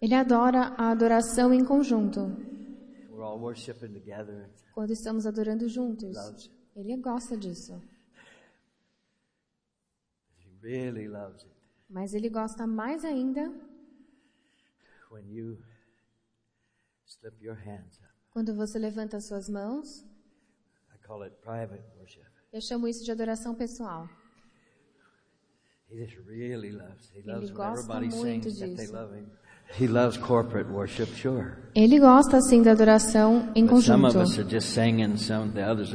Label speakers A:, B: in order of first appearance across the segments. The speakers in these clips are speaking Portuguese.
A: Ele adora a adoração em conjunto,
B: We're all worshiping together.
A: quando estamos adorando juntos. Ele gosta disso.
B: He really loves it
A: Mas ele gosta mais ainda
B: when you slip your hands up.
A: quando você levanta as suas mãos.
B: I call it private worship.
A: Eu chamo isso de adoração pessoal.
B: He just really loves. He loves when
A: gosta
B: everybody
A: muito
B: sings that they
A: disso.
B: love him. He loves corporate worship, sure.
A: Ele gosta sim da adoração em
B: But
A: conjunto.
B: singing,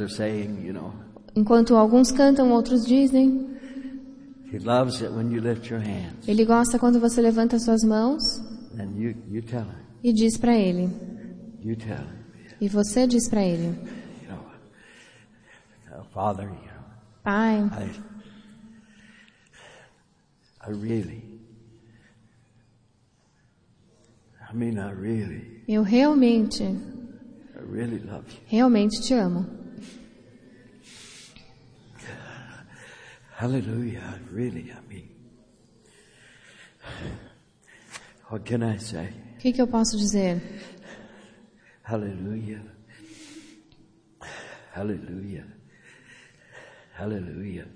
B: saying, you know.
A: Enquanto alguns cantam, outros dizem.
B: He loves it when you lift your hands
A: Ele gosta quando você levanta as suas mãos
B: and you you tell him,
A: e diz para ele.
B: you tell him,
A: E você diz para ele:
B: you know, "Oh, Father, you know,
A: Pai,
B: I I really, I mean, I really,
A: eu realmente,
B: I really love you.
A: realmente te amo.
B: Hallelujah. I really, I mean, what can I say?
A: O que, que eu posso dizer?
B: Hallelujah. Hallelujah. Hallelujah.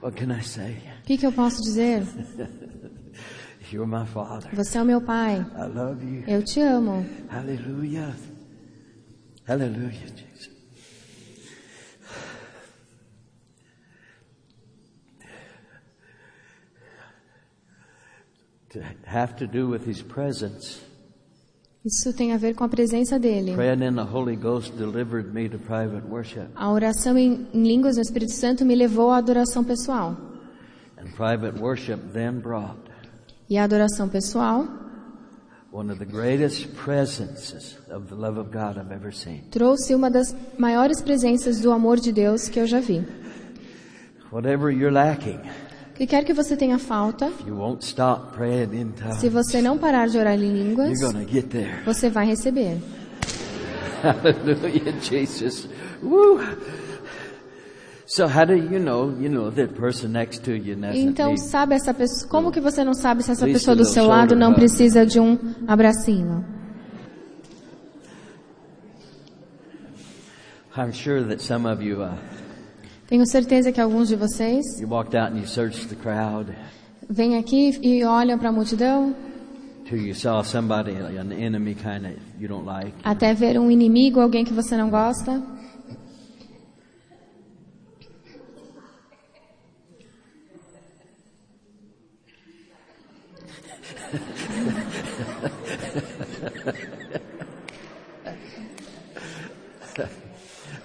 B: What can I say?
A: O que, que eu posso dizer?
B: You're my father.
A: Você é o meu pai.
B: I love you.
A: Eu te amo.
B: Hallelujah. Hallelujah, Jesus. To have to do with his presence.
A: Isso tem a ver com a presença dele. A oração em, em línguas do Espírito Santo me levou à adoração pessoal.
B: And private worship then brought
A: E a adoração pessoal
B: one of the greatest presences of the love of God I've ever seen.
A: trouxe uma das maiores presenças do amor de Deus que eu já vi.
B: Whatever you're lacking,
A: que quer que você tenha falta, se você não parar de orar em línguas, você vai receber.
B: Hallelujah, Jesus. Woo.
A: Então, sabe essa pessoa, como que você não sabe se essa pessoa
B: do
A: seu lado não precisa de um abracinho?
B: I'm sure that some of you, uh,
A: Tenho certeza que alguns de vocês
B: you walked out and you searched the crowd
A: vêm aqui e olham para a multidão
B: till you saw somebody, an enemy kind of you don't like.
A: até ver um inimigo, alguém que você não gosta.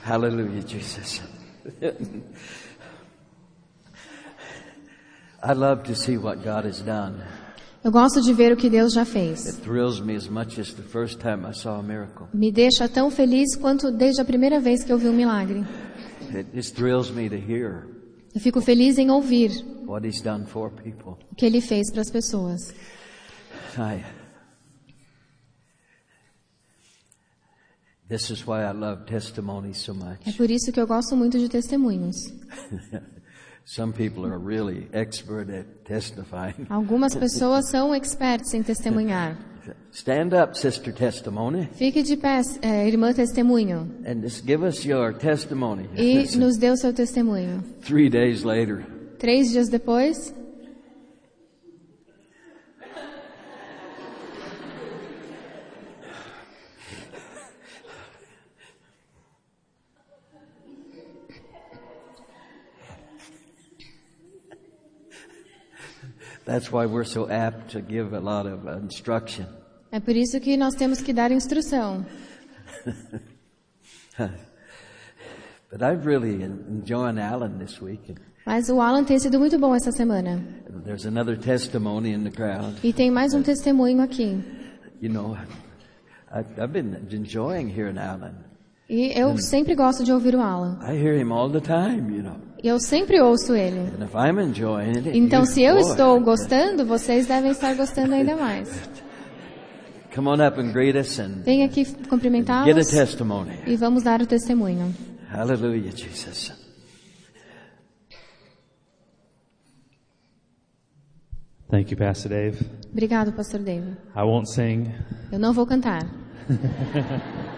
B: Hallelujah, Jesus. I love to see what God has done.
A: Eu gosto de ver o que Deus já fez.
B: It thrills me as much as the first time I saw a miracle.
A: Me deixa tão feliz quanto desde a primeira vez que eu vi um milagre.
B: It just thrills me to hear
A: Eu fico feliz em ouvir
B: what He's done for people.
A: o que Ele fez para as pessoas.
B: I, this is why I love testimonies so
A: É
B: much.
A: por isso que eu gosto muito de testemunhos.
B: Some people are really expert at testifying.
A: Algumas pessoas são experts em testemunhar.
B: Stand up, sister testimony,
A: Fique de pé, é, irmã testemunho,
B: and just give us your testimony.
A: e nos dê o seu testemunho.
B: Three days later,
A: Três dias depois,
B: that's why we're so apt to give a lot of instruction.
A: é por isso que nós temos que dar instrução.
B: But I've really en- enjoying Alan this week.
A: Mas o Alan tem sido muito bom essa semana.
B: There's another testimony in the crowd.
A: E tem mais um testemunho aqui.
B: You know, I've been enjoying hearing Alan.
A: E eu sempre gosto de ouvir o Alan.
B: I hear him all the time, you know.
A: E eu sempre ouço ele.
B: And if I'm enjoying it,
A: Então, se eu estou gostando, vocês devem estar gostando ainda mais.
B: Come on up and greet us and
A: Venha aqui cumprimentá-los e vamos dar o testemunho.
B: Hallelujah, Jesus.
C: Thank you, Pastor Dave.
A: Obrigado, pastor David.
C: I won't sing.
A: Eu não vou cantar.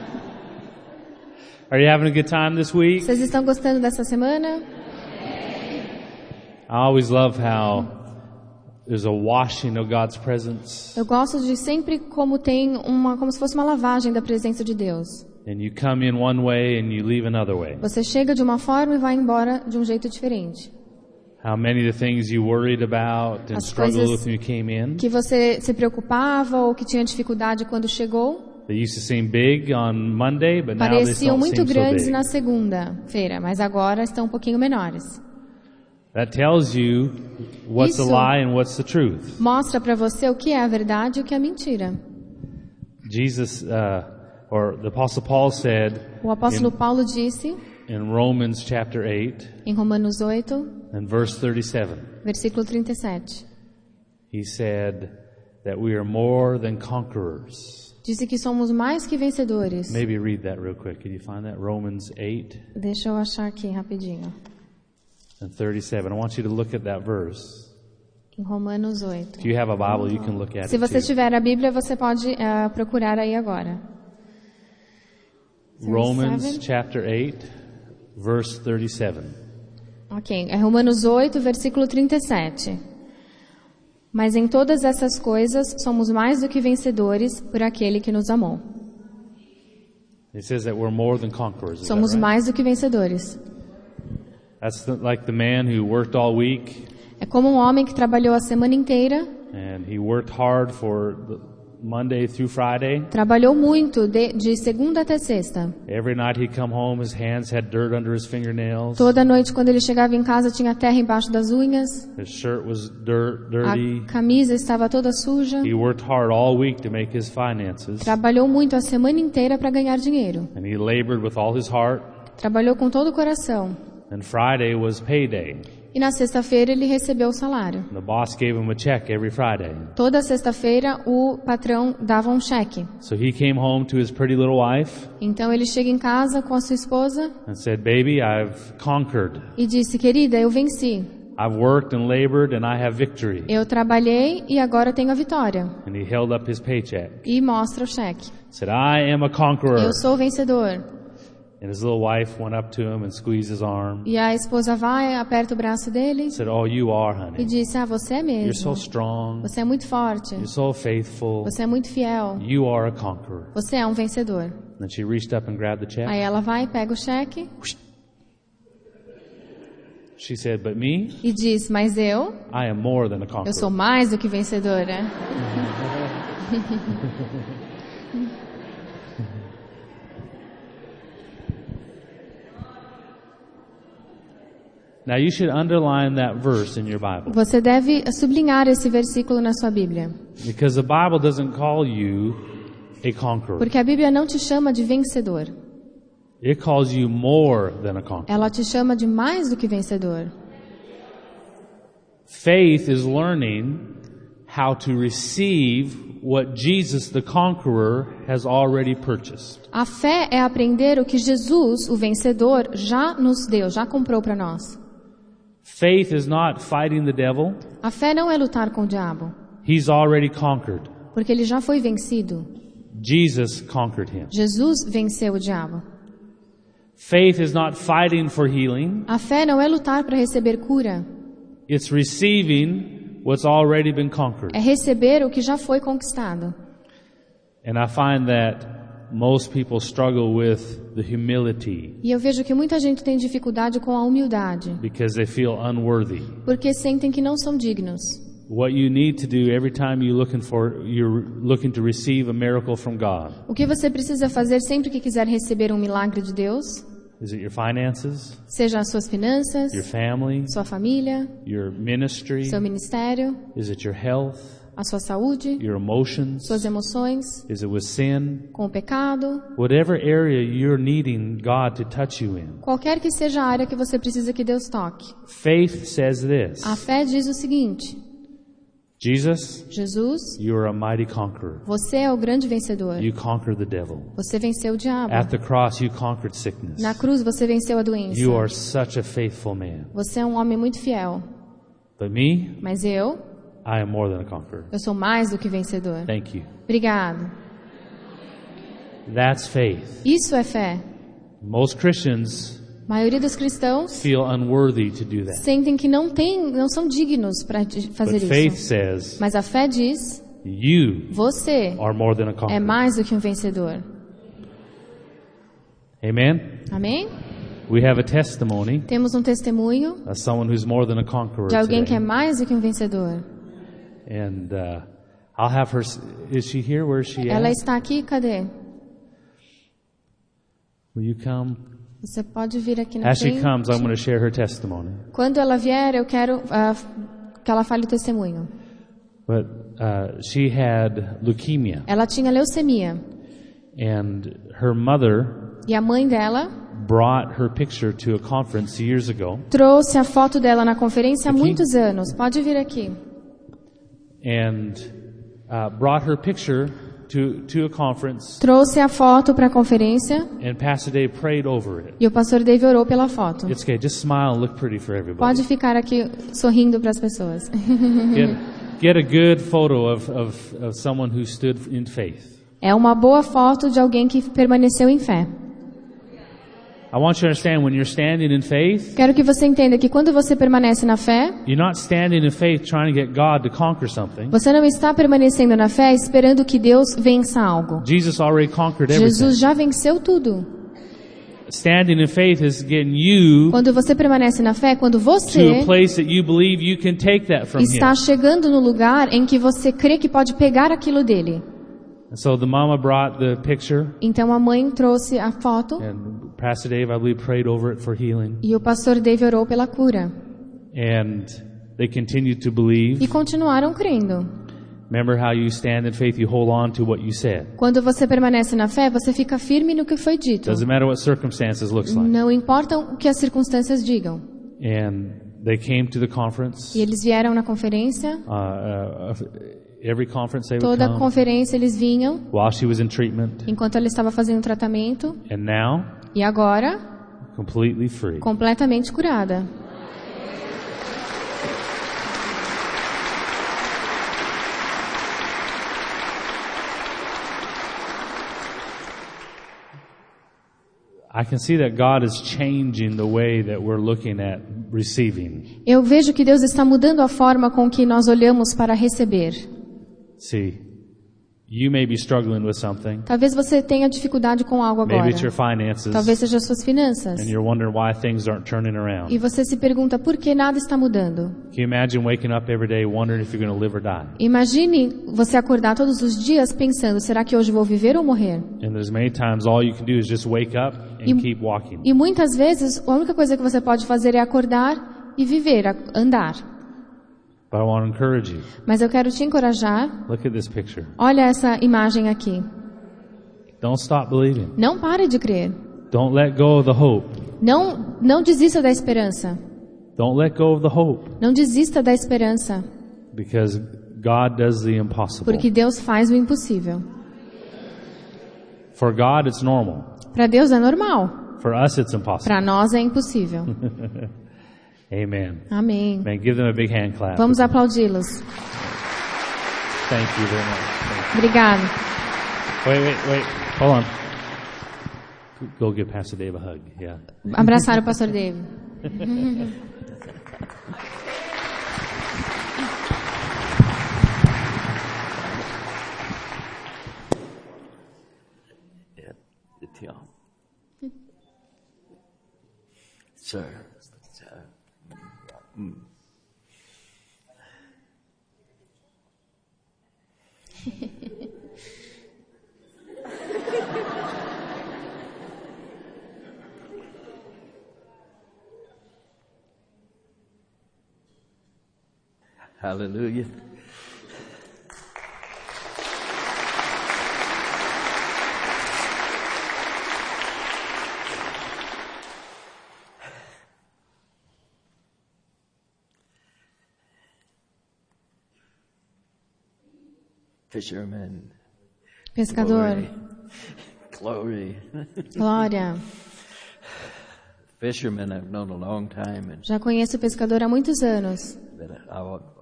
C: Are you having a good time this week?
A: Vocês estão gostando dessa semana?
C: I always love how there's a washing of God's presence,
A: Eu gosto de sempre como tem uma, como se fosse uma lavagem da presença de Deus.
C: and you come in one way and you leave another way.
A: Você chega de uma forma e vai embora de um jeito diferente.
C: How many of the things you worried about and
A: As
C: struggled with when you came in,
A: Que você se preocupava ou que tinha dificuldade quando chegou,
C: they used to seem big on Monday, but now they
A: pareciam muito
C: so
A: grandes na segunda-feira, mas agora estão um pouquinho menores.
C: That tells you what's a
A: Isso.
C: lie and what's the truth.
A: Mostra para você o que é a verdade e o que é mentira.
C: Jesus, uh, or the Apostle Paul said
A: O apóstolo Paulo disse
C: in Romans chapter 8
A: em Romanos 8,
C: and verse 37,
A: versículo 37.
C: he said that we are more than conquerors.
A: Disse que somos mais que vencedores.
C: Maybe read that real quick. Can you find that? Romans 8
A: Deixa eu achar aqui rapidinho.
C: and 37. I want you to look at that verse.
A: Em Romanos 8.
C: If you have a Bible, you can look at
A: Se
C: it
A: você tiver a Bíblia, você pode eh, procurar aí agora.
C: Romans
A: 37.
C: chapter 8, verse 37.
A: Ok, é Romanos 8, versículo 37. Mas em todas essas coisas somos mais do que vencedores por aquele que nos amou.
C: It says that we're more than conquerors. Is that
A: Somos
C: right?
A: mais do que vencedores.
C: That's the, like the man who worked all week
A: É como um homem que trabalhou a semana inteira,
C: and he worked hard for the Monday through Friday.
A: trabalhou muito de, de segunda até sexta.
C: Every night he'd come home, his hands had dirt under his fingernails.
A: Toda noite, quando ele chegava em casa, tinha terra embaixo das unhas,
C: His shirt was dirt,
A: a
C: dirty.
A: camisa estava toda suja.
C: He worked hard all week to make his finances,
A: Trabalhou muito a semana inteira para ganhar dinheiro.
C: and he labored with all his heart.
A: Trabalhou com todo o coração.
C: And Friday was payday.
A: E na sexta-feira ele recebeu o salário.
C: The boss gave him a check every Friday.
A: Toda sexta-feira o patrão dava um cheque.
C: So he came home to his pretty little wife
A: Então ele chega em casa com a sua esposa
C: and said, Baby, I've conquered.
A: e disse: Querida, eu venci.
C: I've worked and labored and I have victory.
A: Eu trabalhei e agora tenho a vitória.
C: And he held up his paycheck.
A: E mostra o cheque.
C: Said, I am a conqueror.
A: Eu sou o vencedor. E a esposa vai, aperta o braço dele
C: Said, Oh, you are,
A: e
C: honey.
A: disse: Ah, você é
C: You're so
A: mesmo.
C: strong.
A: Você é muito forte.
C: You're so faithful.
A: Você é muito fiel.
C: You are a conqueror.
A: Você é um vencedor.
C: Then she reached up and grabbed the check.
A: Aí ela vai, pega o cheque
C: She said, But me,
A: e diz: Mas eu,
C: I am more than a
A: eu sou
C: conqueror.
A: mais do que vencedora.
C: Now you should underline that verse in your Bible
A: Você deve sublinhar esse versículo na sua Bíblia.
C: because the Bible doesn't call you a conqueror.
A: Porque a Bíblia não te chama de vencedor.
C: It calls you more than a conqueror.
A: Ela te chama de mais do que vencedor.
C: Faith is learning how to receive what Jesus the conqueror has already purchased.
A: A fé é aprender o que Jesus, o vencedor, já nos deu, já comprou para nós.
C: Faith is not fighting the devil.
A: A fé não é lutar com o diabo,
C: He's already conquered.
A: porque ele já foi vencido.
C: Jesus conquered him.
A: Jesus venceu o diabo.
C: Faith is not fighting for healing.
A: A fé não é lutar para receber cura,
C: It's receiving what's already been conquered.
A: é receber o que já foi conquistado.
C: And I find that most people struggle with the humility
A: E eu vejo que muita gente tem dificuldade com a humildade,
C: because they feel unworthy.
A: porque sentem que não são dignos.
C: What you need to do every time you're looking for you're looking to receive a miracle from God.
A: O que você precisa fazer sempre que quiser receber um milagre de Deus,
C: Is it your finances,
A: seja as suas finanças,
C: your family,
A: sua família,
C: your ministry?
A: seu ministério,
C: Is it your health,
A: a sua saúde,
C: your emotions?
A: suas emoções,
C: Is it with sin?
A: com o pecado,
C: Whatever area you're needing God to touch you in.
A: qualquer que seja a área que você precisa que Deus toque.
C: Faith says this.
A: A fé diz o seguinte:
C: Jesus,
A: Jesus,
C: you are a mighty conqueror.
A: você é o grande vencedor.
C: You conquer the devil.
A: Você venceu o diabo.
C: At the cross, you conquered sickness.
A: Na cruz você venceu a doença.
C: You are such a faithful man.
A: Você é um homem muito fiel.
C: But me,
A: Mas eu,
C: I am more than a conqueror.
A: Eu sou mais do que vencedor.
C: Thank you.
A: Obrigado.
C: That's faith.
A: Isso é fé.
C: Most Christians
A: A maioria dos cristãos
C: feel unworthy to do that.
A: sentem que não tem, não são dignos para fazer
C: But faith
A: isso.
C: says
A: Mas a fé diz:
C: you
A: você
C: are more than a
A: é mais do que um vencedor.
C: Amen.
A: Amém?
C: We have a testimony
A: Temos um testemunho
C: of someone who's more than a conqueror
A: de alguém que é
C: today.
A: mais do que um vencedor.
C: And uh, I'll have her. Is she here? Where is she
A: Ela
C: at?
A: está aqui, cadê?
C: Will you come?
A: Você pode vir aqui na
C: As she
A: frente.
C: comes, I'm going to share her testimony.
A: Quando ela vier, eu quero ah, que ela fale o testemunho.
C: But uh, she had leukemia,
A: Ela tinha leucemia
C: and her mother
A: e a mãe dela
C: brought her picture to a conference years ago,
A: trouxe a foto dela na conferência há
C: Aqui?
A: muitos anos. Pode vir aqui.
C: and uh, brought her picture to to a conference,
A: Trouxe a foto para a conferência
C: and Pastor Dave prayed over it.
A: e o pastor Dave orou pela foto.
C: It's okay. Just smile and look pretty for everybody.
A: Pode ficar aqui sorrindo para as pessoas.
C: Get, get a good photo of, of, of someone who stood in faith.
A: É uma boa foto de alguém que permaneceu em fé.
C: I want you to understand when you're standing in faith,
A: Quero que você entenda que quando você permanece na fé,
C: you're not standing in faith trying to get God to conquer something.
A: você não está permanecendo na fé esperando que Deus vença algo.
C: Jesus already conquered everything.
A: Jesus já venceu tudo.
C: Standing in faith is getting you
A: Quando você permanece na fé, quando
C: to
A: você
C: a place that you believe you can take that from
A: está chegando no lugar em que você crê que pode pegar aquilo dele.
C: So the mama brought the picture,
A: Então a mãe trouxe a foto
C: and Pastor Dave, I believe, prayed over it for healing.
A: e o pastor Dave orou pela cura.
C: And they continued to
A: E
C: believe.
A: continuaram crendo.
C: Remember how you stand in faith, you hold on to what you said.
A: Quando você permanece na fé, você fica firme no que foi dito.
C: Doesn't matter what circumstances looks like.
A: Não importa o que as circunstâncias digam.
C: And they came to the conference.
A: E eles vieram na conferência.
C: Uh, uh, every conference they would
A: Toda conferência eles vinham
C: while she was in treatment.
A: enquanto ela estava fazendo tratamento.
C: And now,
A: E agora,
C: completely free.
A: completamente curada.
C: I can see that God is changing the way that we're looking at receiving.
A: Eu vejo que Deus está mudando a forma com que nós olhamos para receber.
C: See, you may be struggling with something.
A: Talvez você tenha dificuldade com algo agora.
C: Maybe it's your finances.
A: Talvez seja as suas finanças.
C: And you're wondering why things aren't turning around.
A: E você se pergunta por que nada está mudando.
C: Can you imagine waking up every day wondering if you're going to live or die?
A: Imagine você acordar todos os dias pensando: será que hoje vou viver ou morrer?
C: And there's many times all you can do is just wake up and
A: E-
C: keep walking.
A: E muitas vezes a única coisa que você pode fazer é acordar e viver, andar.
C: But I want to encourage you.
A: Mas eu quero te encorajar.
C: Look at this picture.
A: Olha essa imagem aqui.
C: Don't stop believing.
A: Não pare de crer.
C: Don't let go of the hope.
A: Não, não desista da esperança.
C: Don't let go of the hope
A: Não desista da esperança,
C: because God does the impossible.
A: porque Deus faz o impossível.
C: For God, it's normal.
A: Para Deus é normal.
C: For us, it's impossible.
A: Para nós é impossível.
C: Amen.
A: Amém.
C: Man, give them a big hand clap.
A: Vamos aplaudi-los.
C: Thank you very much.
A: Obrigado.
C: Wait, wait, wait. Hold on. Go give Pastor Dave a hug. Yeah.
A: Abraçar o pastor.
B: Sir. Sir. Hallelujah. Fisherman.
A: Pescador.
B: Glory.
A: Glória.
B: fisherman I've known a long time, and
A: Já conheço o pescador há muitos anos,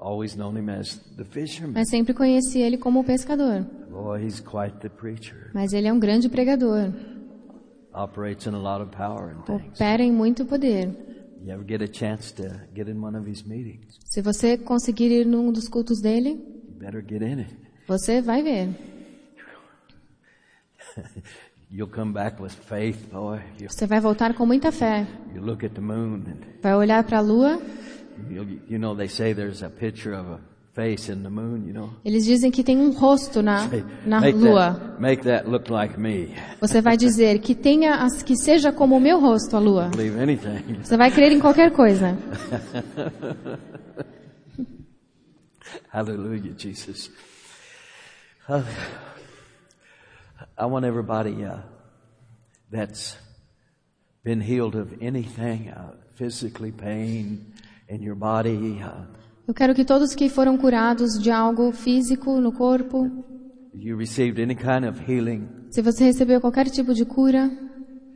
B: always known him as the fisherman.
A: mas sempre conheci ele como pescador.
B: Boy, he's quite the preacher.
A: Mas ele é um grande pregador,
B: Operates in a lot of power and things.
A: opera em muito poder.
B: You ever get a chance to get in one of his meetings?
A: Se você conseguir ir num dos cultos dele,
B: You better get in it.
A: você vai ver.
B: You'll come back with faith, boy.
A: Você vai voltar com muita fé.
B: you look at the moon, and
A: Vai olhar para a lua.
B: You, know they say there's a picture of a face in the moon. You know,
A: Eles dizem que tem um rosto na, na
B: make
A: lua.
B: that make that look like me.
A: Você vai dizer que tenha as que seja como o meu rosto a lua.
B: Believe anything.
A: Você vai crer em qualquer coisa.
B: Hallelujah, Jesus. Uh, I want everybody uh, that's been healed of anything, uh, physically pain Uh,
A: Eu quero que todos que foram curados de algo físico no corpo, se você recebeu qualquer tipo de cura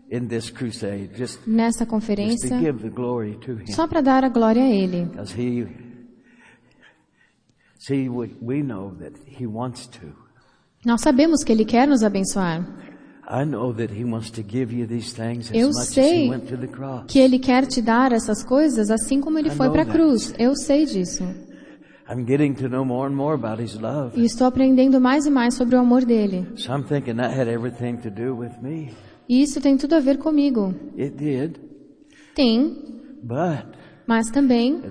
A: nessa
B: just to
A: conferência,
B: give the glory to Him.
A: só para dar a glória a Ele. Nós sabemos que Ele quer nos abençoar,
B: I know that He wants to give you these things as
A: Eu sei
B: He went to the cross.
A: que Ele quer te dar essas coisas assim como Ele foi para a cruz. Eu sei disso. E estou aprendendo mais e mais sobre o amor dele. E isso tem tudo a ver comigo. Tem, mas também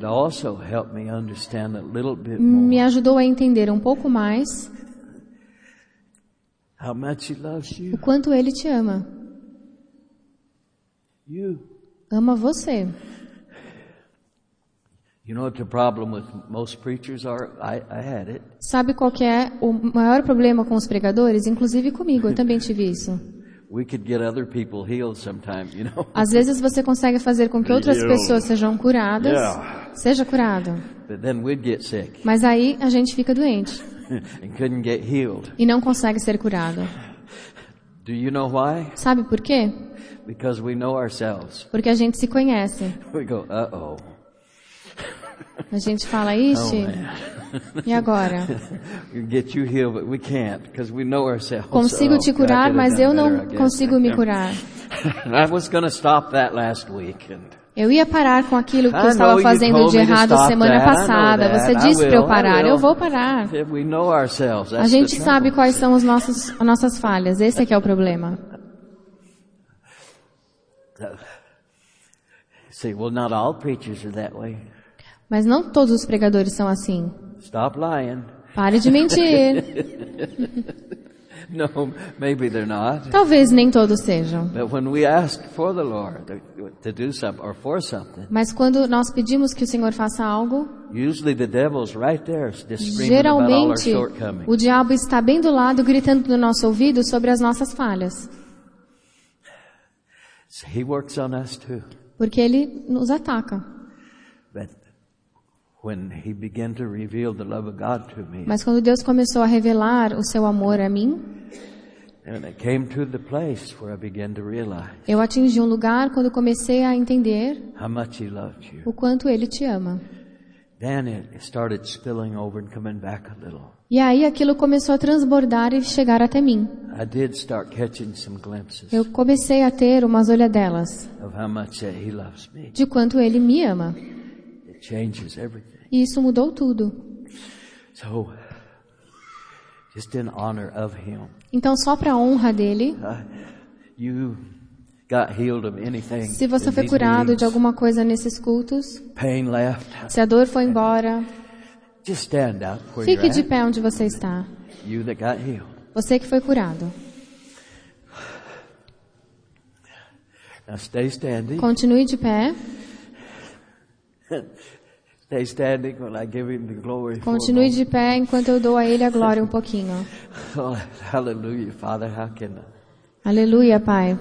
B: me
A: ajudou a entender um pouco mais
B: how much He loves
A: o
B: you.
A: quanto Ele te ama.
B: You.
A: Ama você.
B: You know what the problem with most preachers are? I, I had it.
A: Sabe qual que é o maior problema com os pregadores? Inclusive comigo, eu também tive isso.
B: We could get other people healed sometime, you know.
A: Às vezes você consegue fazer com que outras pessoas sejam curadas.
B: Yeah.
A: Seja curado.
B: But then we'd get sick
A: Mas aí a gente fica doente
B: and couldn't get healed.
A: e não consegue ser curado.
B: Do you know why?
A: Sabe por quê?
B: Because we know ourselves.
A: Porque a gente se conhece.
B: We go, uh oh.
A: A gente fala,
B: Oh
A: ixi,
B: man.
A: e agora?
B: Get you healed, but we can't we know.
A: Consigo
B: Oh,
A: te
B: I
A: curar,
B: could have
A: mas
B: done
A: eu
B: better, I
A: não
B: guess.
A: consigo me curar. Eu ia parar com aquilo que eu estava
B: know you
A: fazendo de errado semana passada. Você disse para eu parar. Eu vou parar. A gente sabe quais são os nossos, as nossas falhas. Esse é que é o problema. Mas não todos os pregadores são assim. Pare de mentir.
B: No, maybe they're not.
A: Talvez nem todos sejam.
B: But when we ask for the Lord to, do something or for something,
A: Mas quando nós pedimos que o Senhor faça algo,
B: usually the devil's right there, just screaming about all our
A: geralmente
B: shortcomings.
A: o diabo está bem do lado gritando no nosso ouvido sobre as nossas falhas.
B: So he works on us too.
A: Porque ele nos ataca.
B: But when he began to reveal the love of God to me,
A: Mas quando Deus começou a revelar o seu amor a mim,
B: and it came to the place where I began to realize
A: eu atingi um lugar quando comecei a entender
B: how much he loved you.
A: o quanto ele te ama.
B: Then it started spilling over and coming back a little.
A: E aí aquilo começou a transbordar e chegar até mim.
B: I did start catching some glimpses
A: Eu comecei a ter umas olhadelas
B: of how much that he loves me.
A: de quanto ele me ama.
B: Changes everything.
A: E isso mudou tudo.
B: So, just in honor of him,
A: Então, só para honra dele,
B: uh, you got healed of anything.
A: se você foi curado de alguma coisa nesses cultos,
B: pain left,
A: se a dor foi embora,
B: just stand up where
A: fique de pé onde você está.
B: You that got healed.
A: Você que foi curado.
B: Now stay standing.
A: Continue de pé.
B: Stay standing when I give him the glory. for a
A: Continue de pé enquanto eu dou a ele a glória um pouquinho.
B: Oh, hallelujah, Father. How can
A: Aleluia, Pai.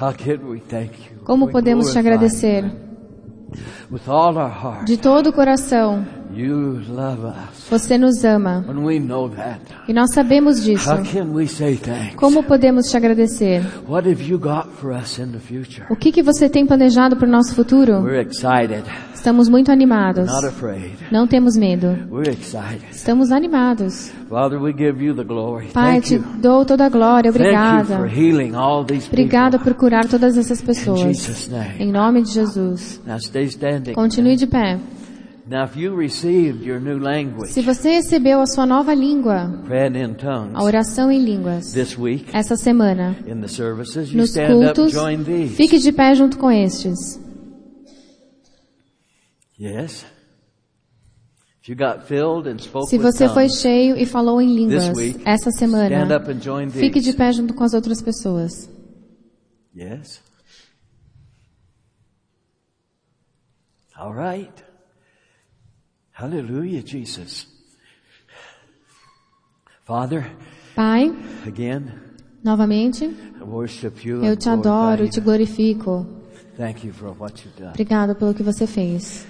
B: how can we thank you?
A: Como
B: We
A: podemos te agradecer?
B: you. With all our heart,
A: De todo o coração. Você nos ama.
B: When we know that,
A: E nós sabemos disso.
B: how can we say thanks?
A: Como podemos te agradecer? O que, que você tem planejado para o nosso futuro?
B: We're excited,
A: Estamos muito animados. Não temos medo.
B: We're excited.
A: Estamos animados.
B: Father, we give you the glory.
A: Pai, te dou toda a glória. Obrigada. Obrigada por curar todas essas pessoas. Em nome de Jesus. Continue de pé.
B: Now if you received your new language,
A: Se você recebeu a sua nova língua, a oração em línguas,
B: this week
A: essa semana,
B: in the services, you
A: nos
B: stand up and
A: cultos,
B: join these.
A: fique de pé junto com estes.
B: Yes. If you got filled and spoke
A: Se você foi cheio e falou em línguas essa
B: stand
A: semana,
B: up and join
A: fique de pé junto com as outras pessoas.
B: Yes. All right. Hallelujah, Jesus. Father,
A: Pai,
B: again,
A: novamente,
B: I worship you.
A: eu te adoro, te glorifico.
B: Thank you for what you've done.
A: Obrigada pelo que você fez.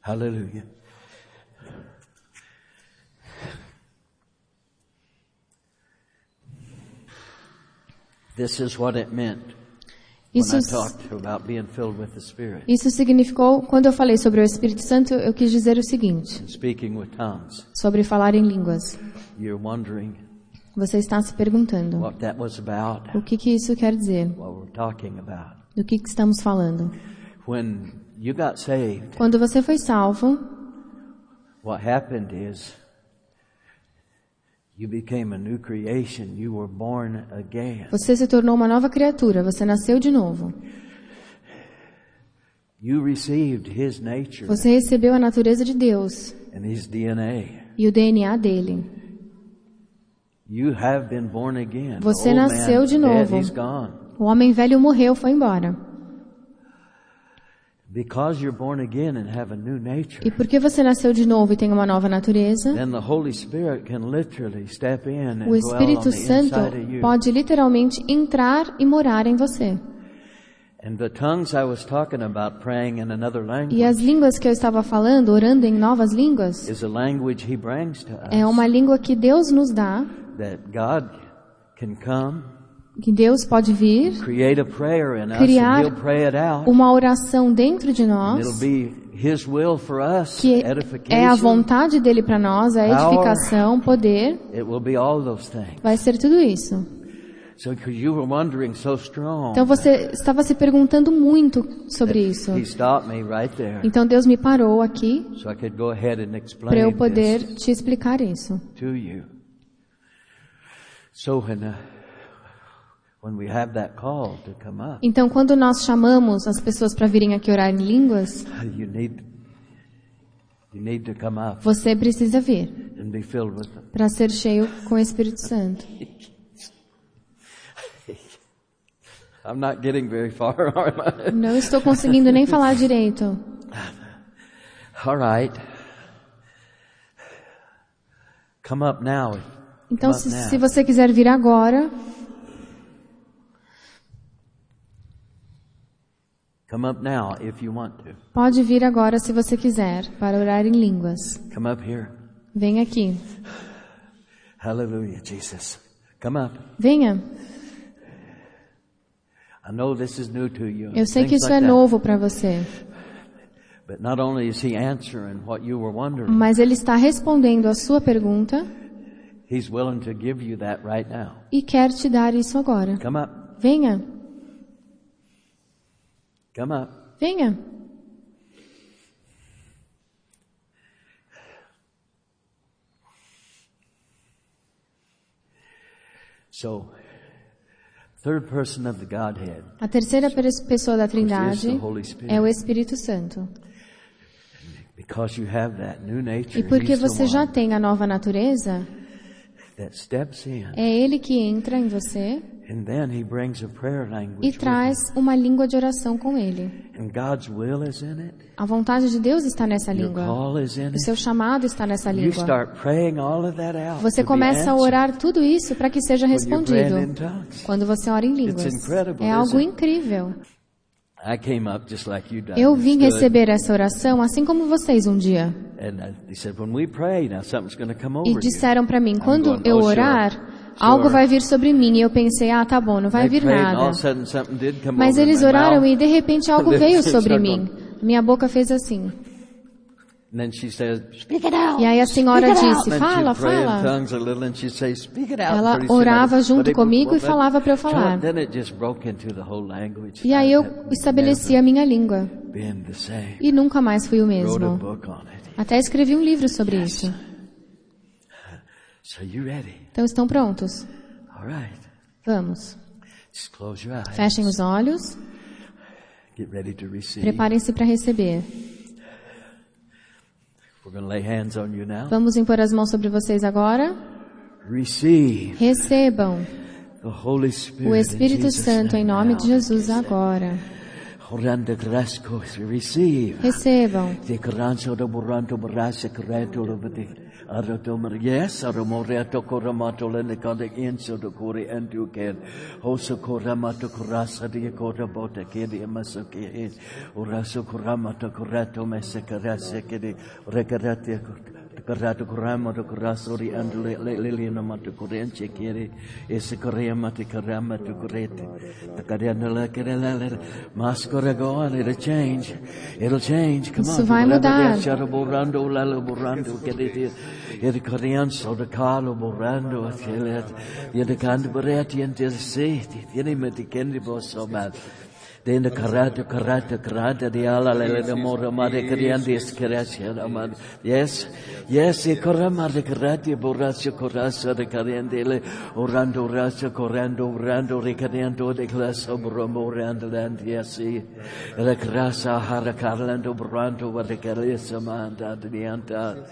B: Hallelujah. This is what it meant
A: Isso, isso significou, quando eu falei sobre o Espírito Santo, eu quis dizer o seguinte, sobre falar em línguas.
B: You're wondering
A: Você está se perguntando,
B: what that was about,
A: o que que isso quer dizer? Do que que estamos falando? Quando você foi salvo,
B: what happened is you became a new creation. You were born again.
A: Você se tornou uma nova criatura, você nasceu de novo. Você recebeu a natureza de Deus
B: and His DNA.
A: e o DNA dele. Você nasceu de novo. O homem velho morreu, foi embora.
B: Because you're born again and have a new nature,
A: E porque você nasceu de novo e tem uma nova natureza,
B: then the Holy Spirit can literally step in and
A: o
B: dwell on
A: Espírito
B: the
A: Santo
B: inside of you.
A: pode literalmente entrar e morar em você.
B: And the tongues I was talking about praying in another language
A: E as línguas que eu estava falando, orando em novas línguas,
B: is a language He brings to us
A: é uma língua que Deus nos dá, que Deus pode vir, Criar uma oração dentro de nós,
B: it'll be His will for us,
A: que é a vontade dele para nós, a edificação, poder, vai ser tudo isso.
B: So, because you were wondering so strong,
A: Então você estava se perguntando muito sobre isso. Então Deus me parou aqui para eu poder te explicar isso. Então quando nós chamamos as pessoas para virem aqui orar em línguas, você precisa vir para ser cheio com o Espírito Santo. Não estou conseguindo nem falar direito.
B: All right. Come up now.
A: Então se, se você quiser vir agora,
B: Come up now if you want to.
A: Pode vir agora se você quiser para orar em línguas.
B: Come up here.
A: Vem aqui.
B: Hallelujah, Jesus. Come up.
A: Venha.
B: I know this is new to you.
A: Eu sei que isso é novo para você,
B: But not only is he answering what you were wondering,
A: mas ele está respondendo a sua pergunta
B: he's willing to give you that right now.
A: e quer te dar isso agora.
B: Come up.
A: Venha.
B: Come up.
A: Venha.
B: So, third person of the Godhead
A: A terceira pessoa da Trindade é o Espírito Santo.
B: Because you have that new nature,
A: E porque você já tem a nova natureza, é Ele que entra em você
B: and then he brings a prayer language
A: e traz uma língua de oração com Ele.
B: him. And God's will is in it.
A: A vontade de Deus está nessa
B: Your
A: língua.
B: call is in
A: O seu chamado está nessa
B: You
A: língua.
B: start praying all of that out.
A: Você começa a orar tudo isso para que seja respondido quando você ora em línguas. É algo incrível. Eu vim receber essa oração assim como vocês um dia.
B: And they said, when we pray, now something's going to come over
A: E disseram para mim, quando eu
B: "Oh,
A: orar,
B: sure."
A: algo vai vir sobre mim. E eu pensei, ah, tá bom, não vai vir nada. Mas eles oraram e de repente algo veio sobre mim. Minha boca fez assim.
B: And then she says, speak it out.
A: E aí a senhora
B: speak it out."
A: disse,
B: Then
A: fala, fala.
B: tongues a little, and she'd say, "Speak it out."
A: Ela orava junto comigo e falava para eu falar.
B: Then it just broke into the whole language.
A: E aí eu estabeleci a minha língua. E nunca mais fui o mesmo. Até escrevi um livro sobre isso.
B: So you ready?
A: Então estão prontos?
B: All right.
A: Vamos.
B: Just close your eyes.
A: Fechem os olhos.
B: Get ready to receive.
A: Preparem-se para receber.
B: We're going to lay hands on you now.
A: Vamos impor as mãos sobre vocês agora. Recebam
B: the Holy Spirit.
A: o Espírito Santo em nome de Jesus agora. Recebam.
B: Aradomaries, Aramoreto Coramato Leniconic Inso to Cori and you can Hoso Coramato Corasa de Cora Bota Kedi Masoki is Uraso Coramato Corato Mesecarase Kedi Recarate Karatu kurama to kurasuri and liliana matu kuren chekere is a kurema to kurama to kurete. The kadiana lakerela maskore go on, it'll change. It'll change. Come on.
A: Isso vai mudar.
B: Charaburando, lalaburando, kedit, it kurianso, the calo burando, achelet, yedekand beretian, tis seht, yenimetikendibosomat. Te seti, tieni me di kendi bosso mal. Den de karate, karate, karate, di alla le le mora mare criandi screscia, man. Yes, yes, e corama de karate, borraccio, corasso, de cariandi, le orando, rasso, correndo, orando, ricadiando, de classo, bromo, orando, land, yes, e la grassa, hara, carlando, brando, what the carissa, man, da, dianta.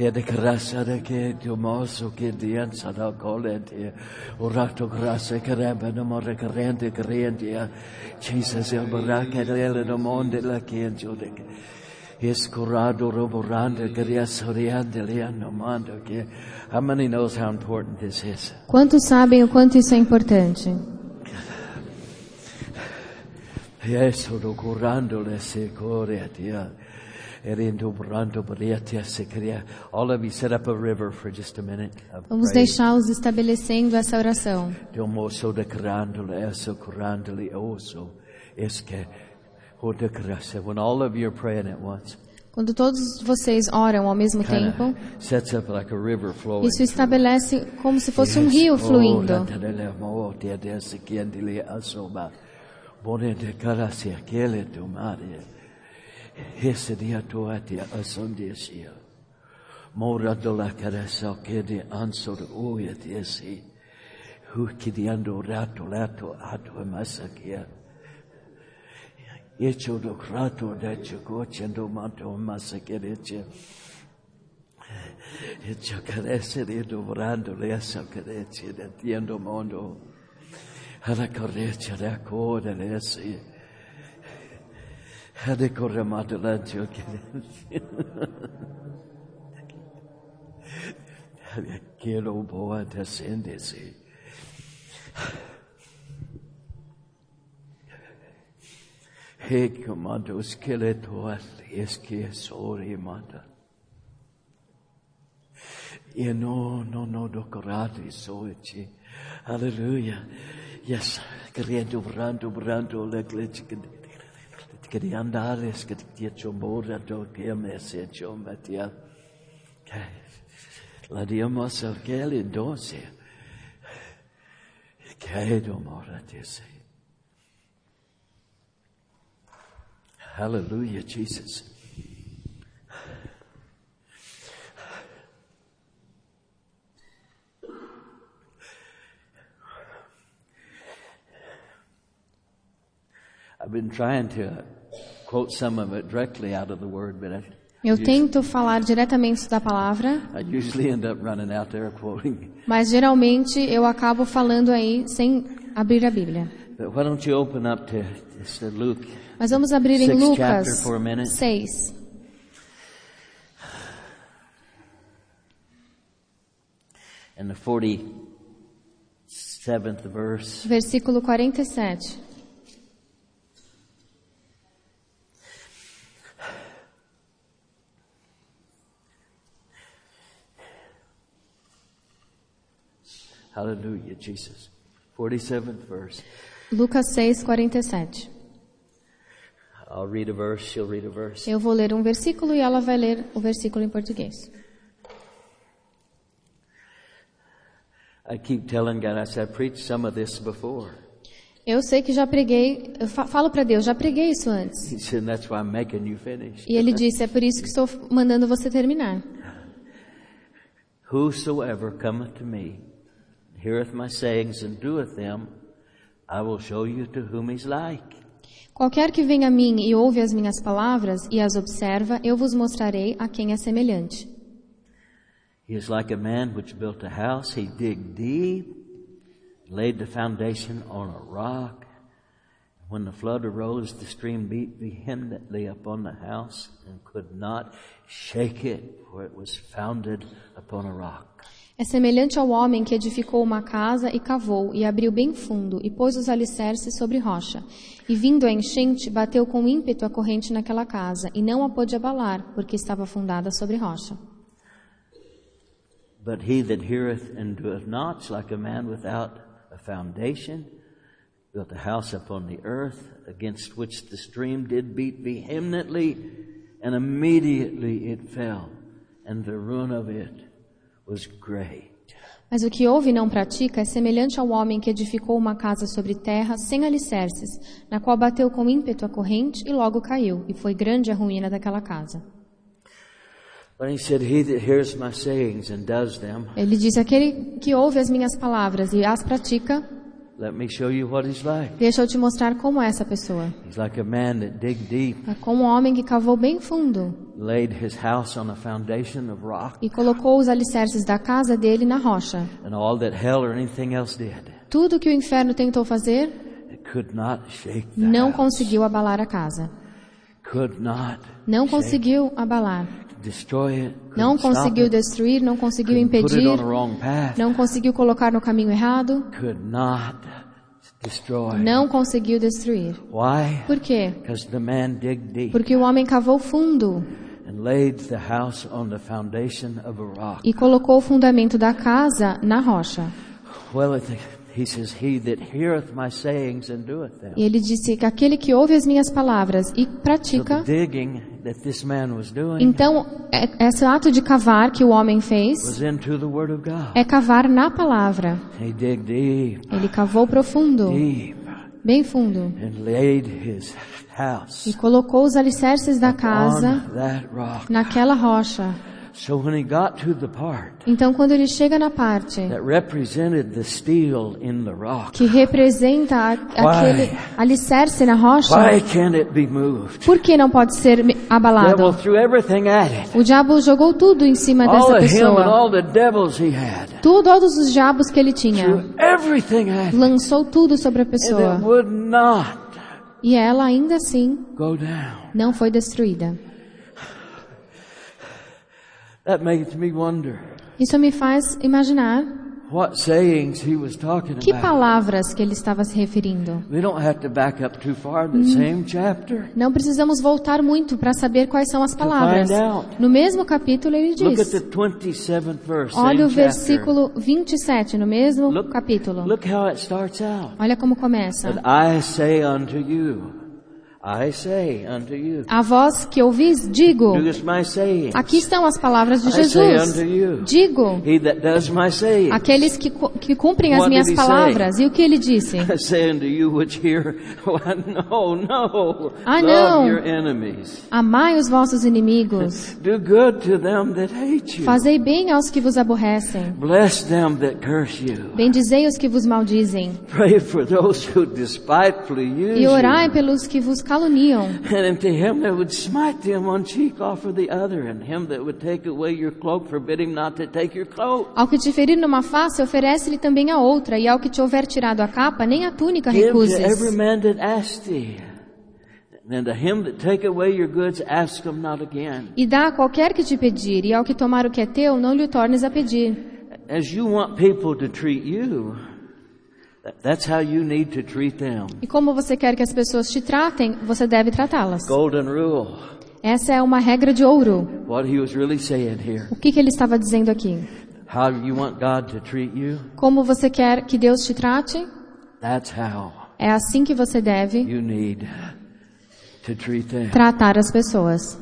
B: E de grassa de che tu mosso che dianza da colente, orato grassa che rebe no more corrente corrente, Jesus il baracca delle no monde la che giudica. Escorado roborante che riassoriante le hanno mando che how many knows how important this is?
A: Quantos sabem o quanto isso é importante?
B: Yes, do curando le secore a
A: Vamos deixá-los estabelecendo essa oração. Quando todos vocês oram ao mesmo tempo, isso estabelece como se fosse um rio
B: Oh,
A: fluindo.
B: rantadele Hiszed a toate a szondésia. Móradolá keresza kédi anszor újat jeszi. Hú kidiando ráto láto átva maszakia. Écsodok ráto dácsok ocsendó mantó maszakerécse. Csak a reszedédó vrando leszakerécse, de tiendo mondó. Hát Hala karécse rákó, de leszi. de Corremadelaggio che che lo può attendersi. E comando scheletro esche sori manda. E no, no, no, do corati soici. Alleluia. Yes, credo brando, brando, l'eclectica. Glitch, che di andare, che ti ciomora, do che me se ciomatia. La diamos al che l'indosse. Che domora ti sei. Hallelujah, Jesus. I've been trying to quote some of it directly out of the word, but I,
A: Eu tento falar diretamente da palavra,
B: I usually end up running out there quoting.
A: mas geralmente eu acabo falando aí sem abrir a Bíblia.
B: But why don't you open up to, to Luke?
A: Mas vamos abrir em Lucas
B: chapter for a minute.
A: 6.
B: In the 47th verse.
A: Versículo 47.
B: Hallelujah, Jesus. 47th verse.
A: Lucas 6, 47.
B: I'll read a verse, she'll read a verse.
A: Eu vou ler um versículo e ela vai ler o versículo em português.
B: I keep telling God, I said, I preached some of this before.
A: Eu sei que já preguei, eu fa- falo para Deus, já preguei isso antes.
B: He said, that's why I'm making you finish.
A: E ele disse, é por isso que estou mandando você terminar.
B: Whosoever cometh to me, heareth my sayings, and doeth them, I will show you to whom he's like.
A: Qualquer que venha a mim e ouve as minhas palavras e as observa, eu vos mostrarei a quem é semelhante.
B: He is like a man which built a house. He digged deep, laid the foundation on a rock. When the flood arose, the stream beat vehemently upon the house and could not shake it, for it was founded upon a rock.
A: É semelhante ao homem que edificou uma casa e cavou, e abriu bem fundo, e pôs os alicerces sobre rocha. E vindo a enchente, bateu com ímpeto a corrente naquela casa, e não a pôde abalar, porque estava fundada sobre rocha.
B: But he that heareth and doeth not is like a man without a foundation, built a house upon the earth, against which the stream did beat vehemently, and immediately it fell, and the ruin of it.
A: Mas o que ouve e não pratica é semelhante ao homem que edificou uma casa sobre terra sem alicerces, na qual bateu com ímpeto a corrente e logo caiu, e foi grande a ruína daquela casa. Ele disse: Aquele que ouve as minhas palavras e as pratica,
B: let me show you what he's like.
A: deixa eu te mostrar como é essa pessoa.
B: He's like a man that dig deep,
A: É como um homem que cavou bem fundo
B: laid his house on a foundation of rock,
A: e colocou os alicerces da casa dele na rocha.
B: and all that hell or anything else did,
A: Tudo que o inferno tentou fazer
B: it could not shake the
A: não conseguiu abalar a casa.
B: could not
A: Não conseguiu abalar. Não conseguiu destruir, não conseguiu impedir, não conseguiu colocar no caminho errado, não conseguiu destruir. Por quê? Porque o homem cavou fundo e colocou o fundamento da casa na rocha.
B: Well, it- he says, He that heareth my sayings and doeth them.
A: E ele disse que aquele que ouve as minhas palavras e pratica, então é- esse ato de cavar que o homem fez é cavar na palavra. Ele cavou profundo, bem fundo, e colocou os alicerces da casa naquela rocha.
B: So when he got to the part
A: Então, quando ele chega na parte
B: that represented the steel in the rock,
A: que representa a- aquele alicerce na rocha,
B: why can't it be moved?
A: por que não pode ser abalado?
B: threw everything at it.
A: O diabo jogou tudo em cima
B: All
A: dessa pessoa.
B: all the devils he had.
A: Tudo, todos os diabos que ele tinha.
B: Threw everything at it.
A: Lançou tudo sobre a pessoa.
B: it would not
A: E ela ainda assim
B: go down.
A: não foi destruída.
B: That makes me wonder
A: Isso me faz imaginar
B: what sayings he was talking
A: que
B: about.
A: palavras que ele estava se referindo.
B: We don't have to back up too far. The same chapter.
A: Não precisamos voltar muito para saber quais são as palavras. No mesmo capítulo ele
B: Look at
A: diz:
B: the 27th verse.
A: Olha o
B: same chapter.
A: versículo 27, no mesmo
B: Look,
A: capítulo.
B: look how it starts out.
A: Olha como começa.
B: But I say unto you,
A: A voz que ouvis, digo. Aqui estão as palavras de
B: I say
A: Jesus.
B: unto you,
A: Digo.
B: he that does my saying.
A: Aqueles que, que cumprem as minhas palavras. E o que ele disse?
B: I say unto you which hear, no, no,
A: Ah,
B: love
A: não. Amai os vossos inimigos.
B: Do good to them that hate you.
A: Fazei bem aos que vos aborrecem.
B: Bless them that curse you.
A: Bendizei os que vos maldizem.
B: Pray for those who despitefully use
A: E orai
B: you.
A: pelos que vos caluniam.
B: And unto him that would smite them one cheek, offer the other. And him that would take away your cloak, forbid him not to take your cloak.
A: Ao que te ferir numa face, oferece-lhe também a outra. E ao que te houver tirado a capa, nem a túnica
B: Give to every
A: recuses.
B: man that asks thee. And to him that take away your goods, ask them not again.
A: E dá a qualquer que te pedir. E ao que tomar o que é teu, não lhe tornes a pedir.
B: As you want people to treat you, that's how you need to treat them.
A: E como você quer que as pessoas te tratem, você deve tratá-las.
B: Golden rule.
A: Essa é uma regra de ouro.
B: What he was really saying here.
A: O que, que ele estava dizendo aqui?
B: how you want God to treat you,
A: como você quer que Deus te trate,
B: that's how
A: é assim que você deve
B: you need to treat them.
A: tratar as pessoas.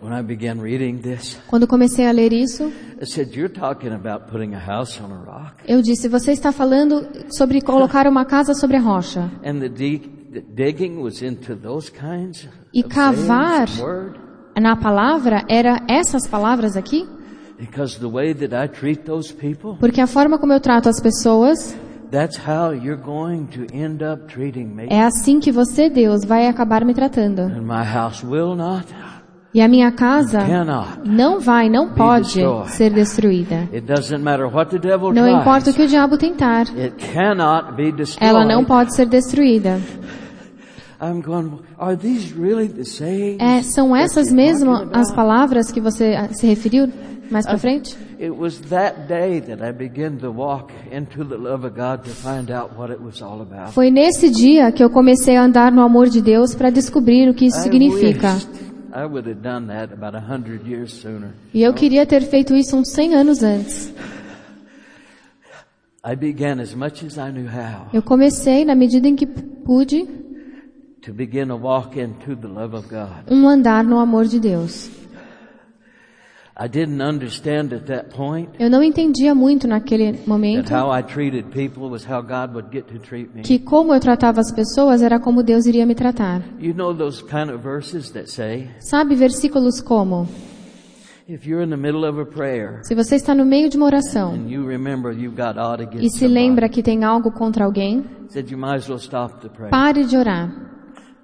B: When I began reading this,
A: Quando comecei a ler isso,
B: I said, You're talking about putting a house on a rock.
A: eu disse: Você está falando sobre colocar uma casa sobre a rocha.
B: And the, dig- the digging was into those kinds
A: E cavar-. Na palavra, era essas palavras aqui?
B: Because the way that I treat those people,
A: Porque a forma como eu trato as pessoas,
B: that's how you're going to end up treating me.
A: é assim que você, Deus, vai acabar me tratando. E a minha casa não vai, não pode ser destruída.
B: It doesn't matter what the devil
A: Não importa o que o diabo tentar.
B: It cannot be destroyed.
A: Ela não pode ser destruída.
B: I'm going, are these really the sayings?
A: É, são essas
B: about?
A: as palavras que você ah, se referiu mais pra frente?
B: It was that day that I began to walk into the love of God to find out what it was all about.
A: Foi nesse dia que eu comecei a andar no amor de Deus para descobrir o que isso significa.
B: Wished I would have done that about a hundred years sooner.
A: E eu queria ter feito isso uns 100 anos antes.
B: I began as much as I knew how
A: Eu comecei, na medida em que pude,
B: to begin a walk into the love of God.
A: um andar no amor de Deus.
B: I didn't understand at that point
A: Eu não entendia muito naquele
B: that
A: momento
B: how I treated people was how God would get to treat me.
A: que como eu tratava as pessoas era como Deus iria me tratar.
B: You know those kind of verses that say,
A: Sabe versículos como:
B: if you're in the middle of a prayer
A: Se você está no meio de uma oração
B: and you remember you've got odd
A: e se lembra que tem algo contra alguém,
B: said you might as well stop the prayer.
A: pare de orar.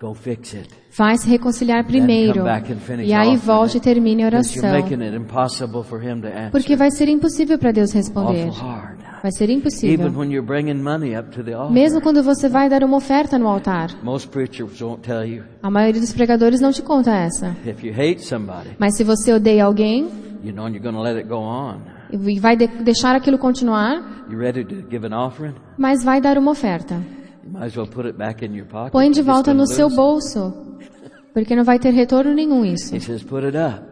B: Go fix it.
A: Vai se reconciliar primeiro. E aí volte e
B: it.
A: termine a oração.
B: making it impossible for him to answer.
A: Porque vai ser impossível para Deus responder. Vai ser impossível. Mesmo quando você vai dar uma oferta no altar.
B: Most preachers won't tell you.
A: A maioria dos pregadores não te conta essa. Mas se você odeia alguém
B: you know you're going to let it go on.
A: e vai de- deixar aquilo continuar,
B: You ready to give an offering?
A: mas vai dar uma oferta.
B: You might as well put it back in your pocket.
A: Põe de volta no seu bolso. Porque não vai ter retorno nenhum isso.
B: He says, put it up.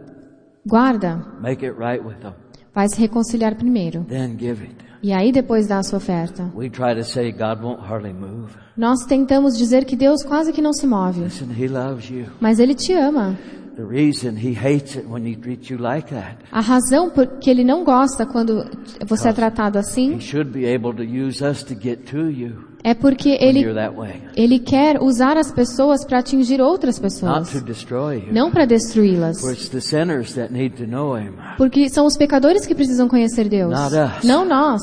A: Guarda.
B: Make it right with them.
A: Vai se reconciliar primeiro.
B: Then give it.
A: E aí depois dá a sua oferta.
B: We try to say God won't hardly move.
A: Nós tentamos dizer que Deus quase que não se move.
B: Listen, He loves you.
A: Mas Ele te ama.
B: The reason He hates it when He treats you like that,
A: A razão por que Ele não gosta quando você é tratado assim É porque Ele, ele quer usar as pessoas para atingir outras
B: Not
A: pessoas.
B: to destroy you.
A: Não para destruí-las. Porque são os pecadores que precisam conhecer Deus. Não nós.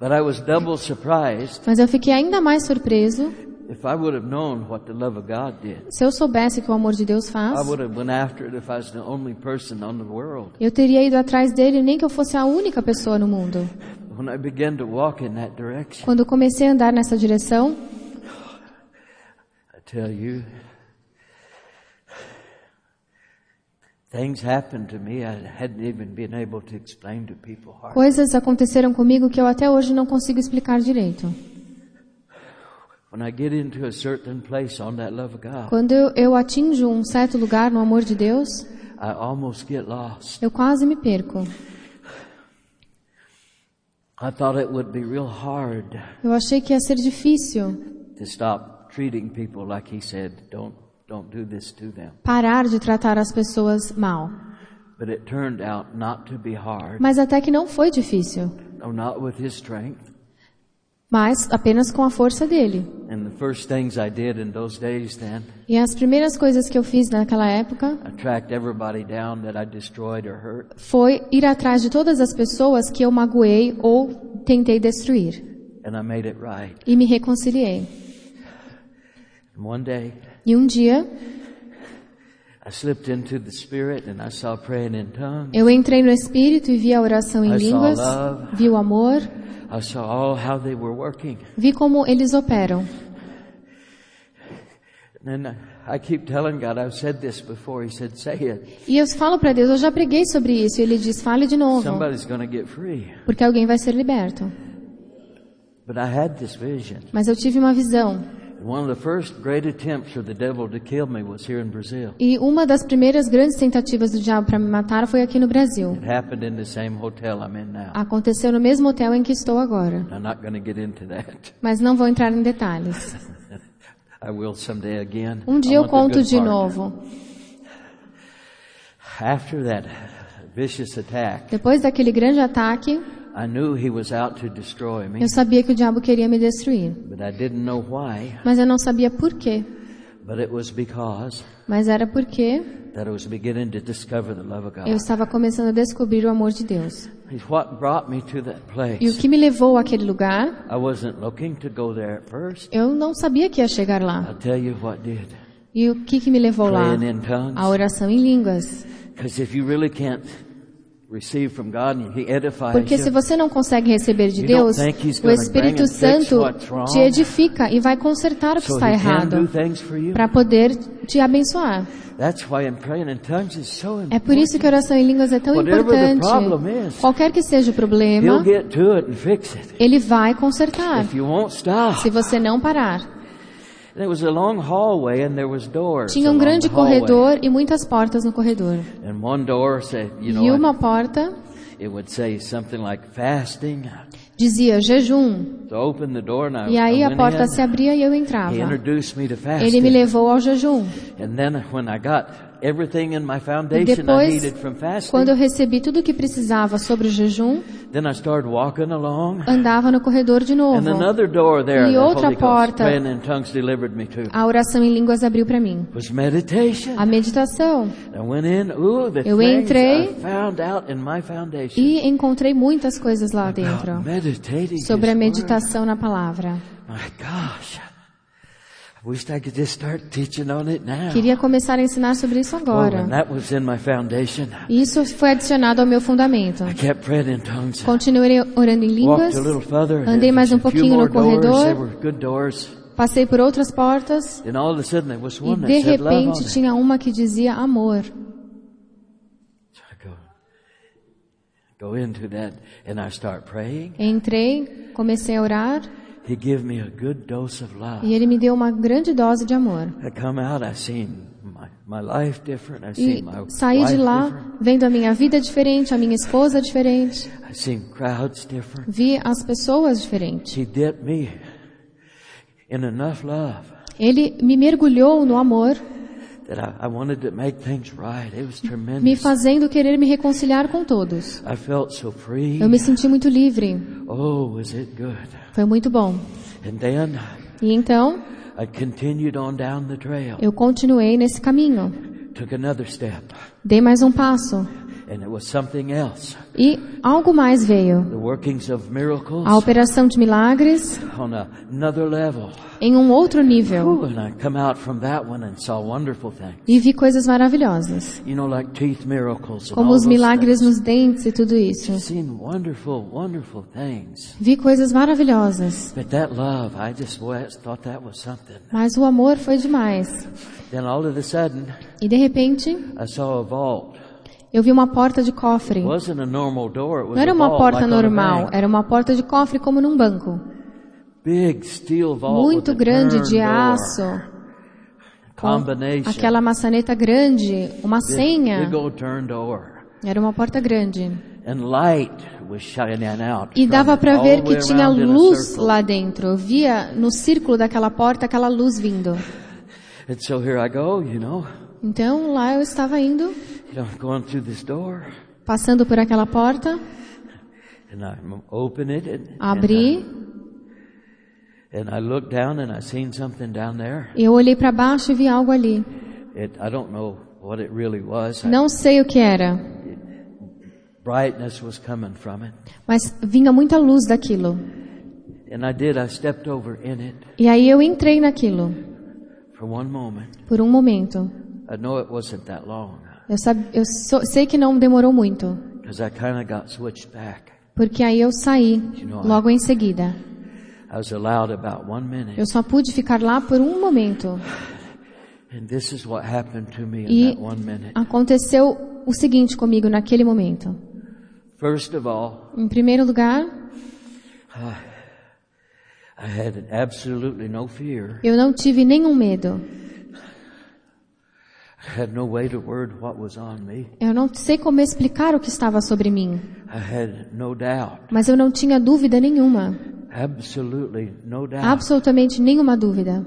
B: But I was double surprised
A: Mas eu fiquei ainda mais surpreso
B: if I would have known what the love of God did.
A: se eu soubesse o que o amor de Deus faz.
B: I would have went after it if I was the only person on the world.
A: Eu teria ido atrás dele nem que eu fosse a única pessoa no mundo.
B: When I began to walk in that direction,
A: Quando comecei a andar nessa direção,
B: I tell you, things happened to me I hadn't even been able to explain to people. hardly.
A: coisas aconteceram comigo que eu até hoje não consigo explicar direito. Quando eu, eu atinjo um certo lugar no amor de Deus, eu quase me perco.
B: I thought it would be real hard
A: Eu achei que ia ser difícil
B: to stop treating people like he said, don't don't do this to them.
A: parar de tratar as pessoas mal.
B: But it turned out not to be hard,
A: Mas até que não foi difícil,
B: or not with his strength.
A: Mas apenas com a força dele.
B: And the first things I did in those days then,
A: E as primeiras coisas que eu fiz naquela época
B: I tracked everybody down that I destroyed or hurt.
A: foi ir atrás de todas as pessoas que eu magoei ou tentei destruir.
B: and I made it right.
A: E me reconciliei.
B: Day,
A: E um dia, eu entrei no Espírito e vi a oração em línguas, vi o amor,
B: I saw all how they were working.
A: vi como eles operam.
B: And then I keep telling God, I've said this before. He said, say it.
A: E eu falo para Deus, eu já preguei sobre isso. Ele diz, fale de novo,
B: Somebody's going to get free.
A: porque alguém vai ser liberto.
B: But I had this vision.
A: Mas eu tive uma visão.
B: One of the first great attempts for the devil to kill me was here in Brazil.
A: E uma das primeiras grandes tentativas do diabo para me matar foi aqui no Brasil.
B: It happened in the same hotel I'm in now.
A: Aconteceu no mesmo hotel em que estou agora.
B: I'm not going to get into that.
A: Mas não vou entrar em detalhes.
B: I will someday again.
A: Um dia eu conto de novo.
B: After that vicious attack,
A: Depois daquele grande ataque,
B: I knew he was out to destroy me,
A: eu sabia que o diabo queria me destruir.
B: but I didn't know why.
A: Mas eu não sabia por quê.
B: But it was because
A: Mas era porque
B: that I was beginning to discover the love of God.
A: eu estava começando a descobrir o amor de Deus. E o que me levou àquele lugar,
B: I wasn't looking to go there at first.
A: eu não sabia que ia chegar lá.
B: I'll tell you what did.
A: E o que, que me levou lá? A oração em línguas.
B: Because if you really can't
A: Porque se você não consegue receber de
B: You don't
A: Deus, o Espírito Santo te edifica e vai consertar o que está errado
B: things for you.
A: para poder te abençoar.
B: That's why I'm praying in tongues is so important.
A: É por isso que a oração em línguas é tão importante.
B: problem is,
A: Qualquer que seja o problema. Ele vai consertar,
B: If you won't stop.
A: se você não parar. Tinha um grande corredor e muitas portas no corredor.
B: And one door said, you know,
A: E uma porta
B: it would say something like fasting.
A: dizia jejum. E aí a porta se abria e eu entrava.
B: introduced me to fasting.
A: Ele me levou ao jejum.
B: And then when I got everything in my foundation I
A: depois,
B: needed from fasting,
A: quando eu recebi tudo o que precisava sobre o jejum,
B: then I started walking along.
A: andava no corredor de novo.
B: And another door there,
A: E outra porta-
B: praying in tongues delivered me to.
A: A oração em línguas abriu para mim.
B: Was meditation.
A: A meditação.
B: I went in, ooh, the
A: Eu entrei
B: I found out in my foundation.
A: E encontrei muitas coisas lá dentro. Sobre a meditação na palavra.
B: My gosh.
A: Queria começar a ensinar sobre isso
B: and
A: agora.
B: that was in my foundation.
A: Isso foi adicionado ao meu fundamento.
B: I kept praying in tongues.
A: Continuei orando em línguas. Andei mais um pouquinho no corredor. Passei por outras portas.
B: Then all of a sudden there was
A: E
B: one
A: de repente tinha uma que dizia amor.
B: So I go, go into that and I start praying.
A: Entrei, comecei a orar.
B: He gave me a good dose of love.
A: E ele me deu uma grande dose de amor.
B: I come out, I seen my, my life different. I seen my
A: saí de lá
B: different.
A: vendo a minha vida diferente, a minha esposa diferente.
B: I seen crowds different.
A: Vi as pessoas diferentes.
B: He dipped me in enough love
A: Ele me mergulhou no amor, me
B: tremendous.
A: fazendo querer me reconciliar com todos.
B: I felt so free.
A: Eu me senti muito livre.
B: Oh, was it good?
A: Foi muito bom.
B: And then
A: E então,
B: I continued on down the trail.
A: eu continuei nesse caminho.
B: Took another step.
A: Dei mais um passo.
B: And it was something else.
A: E algo mais veio.
B: The workings of miracles
A: A operação de milagres
B: on a, another level.
A: em um outro nível.
B: Ooh, and I come out from that one and saw wonderful things.
A: E vi coisas maravilhosas.
B: You know, like teeth miracles and
A: Como os milagres
B: things.
A: nos dentes e tudo isso. Vi coisas maravilhosas.
B: But that love, I just boy, I thought that was something.
A: Mas o amor foi demais.
B: Then all of a sudden,
A: E de repente, eu vi uma porta de cofre. Não era uma porta normal, era uma porta de cofre como num banco. Muito grande de aço, aquela maçaneta grande, uma senha. Era uma porta grande. E dava para ver que tinha luz lá dentro. Eu via no círculo daquela porta aquela luz vindo. Então lá eu estava indo, passando por aquela porta, abri,
B: there.
A: e eu olhei para baixo e vi algo ali. Não sei o que era, mas vinha muita luz daquilo.
B: and I did. I stepped over in it
A: E aí eu entrei naquilo por um momento.
B: I know it wasn't that long,
A: Eu, sab... eu so- sei que não demorou muito,
B: because I kind of got switched back.
A: porque aí eu saí logo em seguida.
B: I was allowed about one minute,
A: Eu só pude ficar lá por um momento.
B: and this is what happened to me in
A: E
B: that one minute.
A: aconteceu o seguinte comigo naquele momento.
B: First of all,
A: Em primeiro lugar,
B: I had absolutely no fear.
A: Eu não tive nenhum medo.
B: I had no way to word what was on me.
A: Eu não sei como explicar o que estava sobre mim,
B: I had no doubt.
A: mas eu não tinha dúvida nenhuma.
B: Absolutely no doubt.
A: Absolutamente nenhuma dúvida.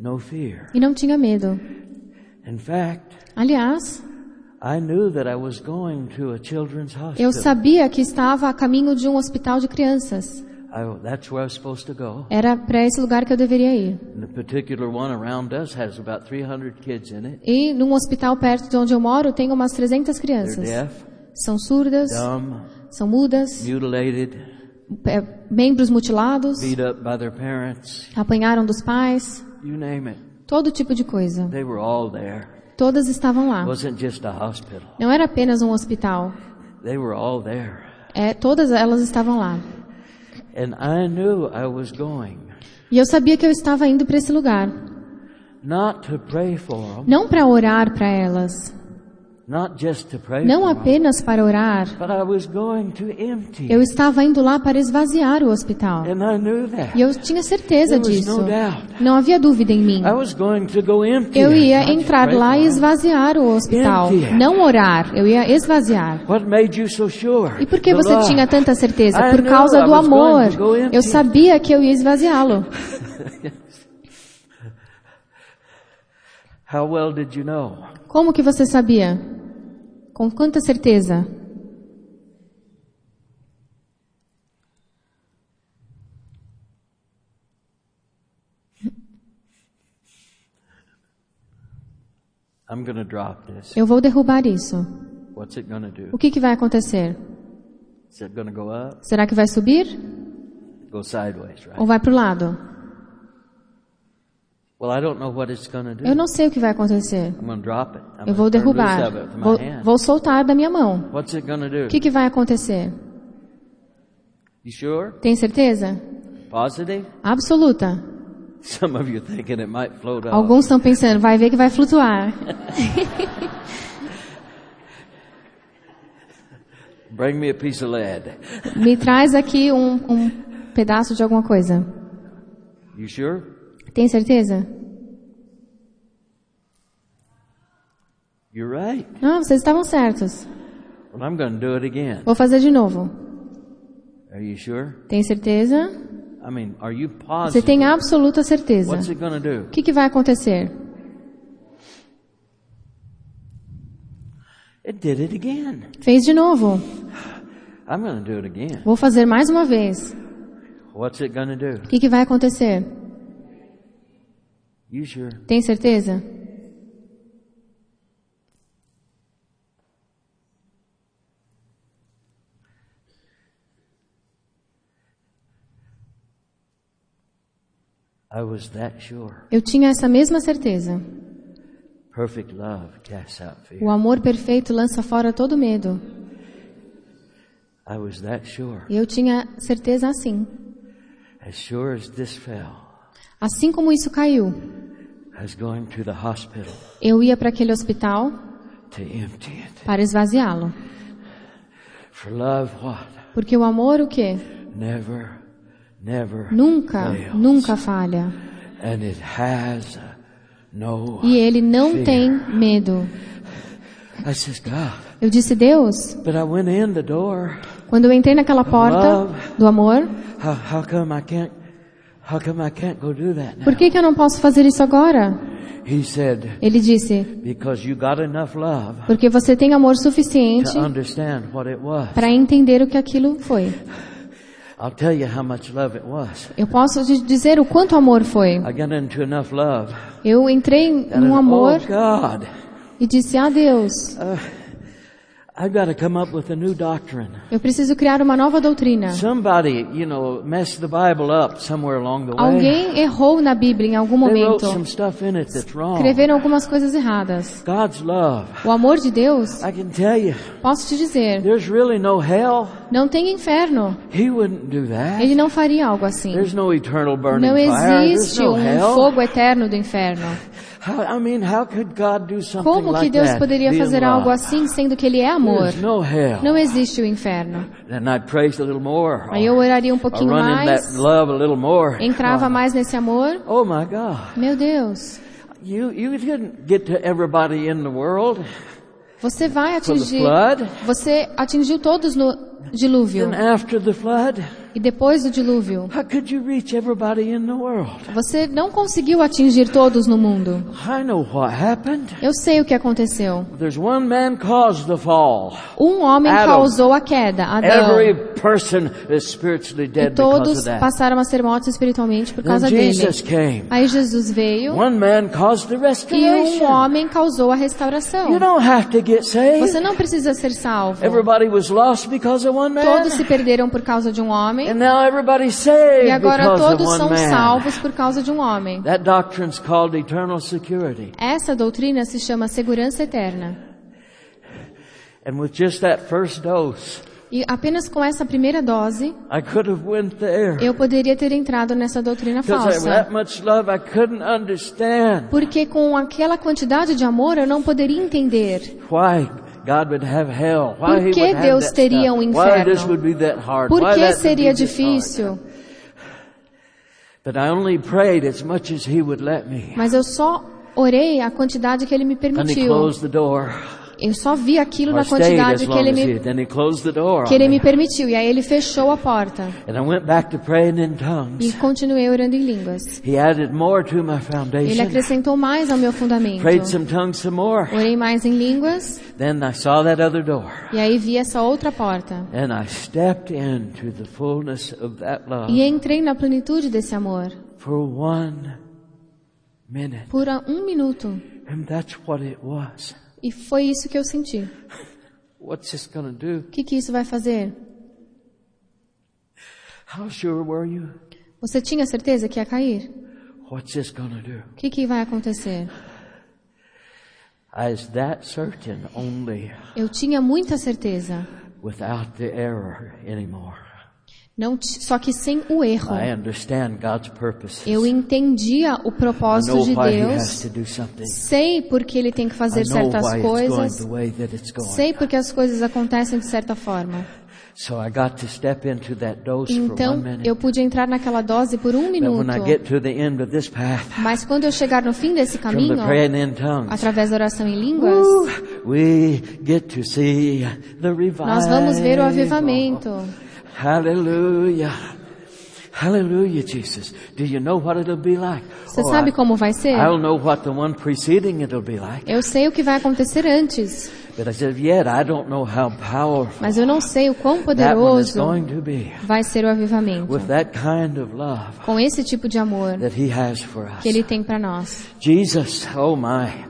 B: No fear.
A: E não tinha medo. Aliás,
B: I knew that I was going to a children's hospital.
A: eu sabia que estava a caminho de um hospital de crianças.
B: I, that's where I was supposed to go.
A: Era para esse lugar que eu deveria ir.
B: And the particular one around us has about 300 kids in it.
A: E num hospital perto de onde eu moro tem umas 300
B: They're
A: crianças.
B: deaf,
A: São surdas,
B: dumb,
A: são mudas,
B: mutilated,
A: é, membros mutilados,
B: beat up by their parents.
A: apanharam dos pais,
B: You name it.
A: todo tipo de coisa.
B: They were all there.
A: Todas estavam lá.
B: It wasn't just a hospital.
A: Não era apenas um hospital.
B: They were all there.
A: É, todas elas estavam lá. E eu sabia que eu estava indo para esse lugar.
B: not to pray for them,
A: Não para orar para elas.
B: not just to pray
A: Não apenas para orar. Eu estava indo lá para esvaziar o hospital. E eu tinha certeza disso. Não havia dúvida em mim. Eu ia entrar lá e esvaziar o hospital. Não orar. Eu ia esvaziar. E por que você tinha tanta certeza? Por causa do amor. Eu sabia que eu ia esvaziá-lo.
B: How well did you know?
A: Como que você sabia? Com quanta certeza?
B: I'm to drop this.
A: Eu vou derrubar isso.
B: What's it to do?
A: O que, que vai acontecer?
B: Is it to go up?
A: Será que vai subir
B: Go sideways, right?
A: ou vai para o lado?
B: Well, I don't know what it's going to do.
A: Eu não sei o que vai acontecer. Eu vou derrubar. Vou, vou soltar da minha mão. O que, que vai acontecer? Tem certeza? Absoluta. Alguns estão pensando, vai ver que vai flutuar.
B: Me
A: traz aqui um, um pedaço de alguma coisa.
B: You sure?
A: Tem certeza?
B: You're right.
A: Ah, vocês estavam certos.
B: Well, I'm do it again.
A: Vou fazer de novo.
B: Are you sure?
A: Tem certeza?
B: I mean, are you
A: Você
B: positive?
A: tem absoluta certeza.
B: What's it going to do?
A: O que, que vai acontecer?
B: It did it again.
A: Fez de novo.
B: I'm going to do it again.
A: Vou fazer mais uma vez.
B: What's it going to do?
A: O que, que vai acontecer? Tem certeza?
B: I was that sure.
A: Eu tinha essa mesma certeza. O amor perfeito lança fora todo medo. Eu tinha certeza assim.
B: As sure as this fell,
A: Assim como isso caiu, eu ia para aquele hospital para esvaziá-lo. Porque o amor, o quê? Nunca, nunca falha. E ele não tem medo. Eu disse, Deus, quando eu entrei naquela porta do amor, por que, que eu não posso fazer isso agora?
B: He said,
A: Ele disse,
B: because you got enough love
A: porque você tem amor suficiente para entender o que aquilo foi.
B: I'll tell you how much love it was.
A: Eu posso te dizer o quanto amor foi.
B: I got into enough love.
A: Eu entrei num amor
B: Oh God,
A: e disse, ah Deus,
B: I've got to come up with a new doctrine.
A: eu preciso criar uma nova doutrina.
B: Somebody, you know, messed the Bible up somewhere along the way.
A: Alguém errou na Bíblia em algum
B: They wrote
A: momento.
B: some stuff in it that's wrong.
A: Escreveram algumas coisas erradas.
B: God's love.
A: O amor de Deus,
B: I can tell you,
A: posso te dizer,
B: there's really no hell.
A: não tem inferno.
B: He wouldn't do that.
A: Ele não faria algo assim.
B: There's no eternal burning
A: Não
B: fire. There's
A: existe
B: no
A: um
B: hell.
A: fogo eterno do inferno.
B: How, I mean, how could God do something
A: Como que Deus poderia fazer algo assim, sendo que Ele é amor? Não existe o inferno. Aí eu oraria um pouquinho mais,
B: that love a little more.
A: entrava mais nesse amor.
B: Oh my God.
A: Meu Deus,
B: You, you didn't get to everybody in the world
A: você vai atingir, você atingiu todos no dilúvio. E depois do dilúvio,
B: how could you reach everybody in the world?
A: você não conseguiu atingir todos no mundo.
B: I know what happened.
A: Eu sei o que aconteceu.
B: There's one man caused the fall.
A: Um homem causou a queda, Adão.
B: Every person is spiritually
A: E todos passaram a ser mortos espiritualmente por causa dele. Aí Jesus veio e um homem causou a restauração.
B: You don't have to get saved.
A: Você não precisa ser salvo.
B: Everybody was lost because of one man.
A: Todos se perderam por causa de um homem
B: And now everybody's saved
A: e agora
B: because of
A: todos são salvos por causa de um homem.
B: That doctrine's called eternal security.
A: Essa doutrina se chama segurança eterna.
B: And with just that first dose,
A: E apenas com essa primeira dose,
B: I could have went there.
A: eu poderia ter entrado nessa doutrina falsa.
B: that much love I couldn't understand
A: Porque com aquela quantidade de amor eu não poderia entender
B: why
A: Por que Deus teria um inferno? por que seria difícil. Mas eu só orei a quantidade que ele me permitiu. Eu só vi aquilo na quantidade que ele me,
B: then he closed the door.
A: que ele
B: me.
A: permitiu. E aí ele fechou a porta.
B: And I went back to praying in
A: E continuei orando em línguas.
B: He added more to my
A: Ele
B: foundation.
A: acrescentou mais ao meu fundamento.
B: Prayed some tongues some more.
A: Orei mais em línguas.
B: Then I saw that other door.
A: E aí vi essa outra porta.
B: And I stepped into the fullness of that love
A: E entrei na plenitude desse amor.
B: for one minute.
A: Por um minuto.
B: And that's what it was.
A: E foi isso que eu senti.
B: What's this to do?
A: O que, que isso vai fazer?
B: How sure were you?
A: Você tinha certeza que ia cair?
B: What's this to do?
A: O que, que vai acontecer?
B: I was that certain only
A: Eu tinha muita certeza.
B: without the error anymore.
A: Não, só que sem o erro. Eu entendia o propósito de Deus. Sei porque ele tem que fazer certas coisas. Sei porque as coisas acontecem de certa forma. Então, eu pude entrar naquela dose por um minuto. Mas quando eu chegar no fim desse caminho, através da oração em línguas, nós vamos ver o avivamento.
B: Hallelujah. Hallelujah, Jesus. Do you know what it'll be like?
A: Você
B: Oh,
A: sabe
B: I-
A: como vai ser?
B: I'll know what the one preceding it'll be like.
A: Eu sei o que vai acontecer antes,
B: But I said, yet I don't know how powerful
A: mas eu não sei o quão
B: that one is
A: poderoso
B: going to be
A: vai ser o avivamento.
B: with that kind of love
A: Com esse tipo de amor
B: that He has for us.
A: que ele tem para nós.
B: Jesus, oh my,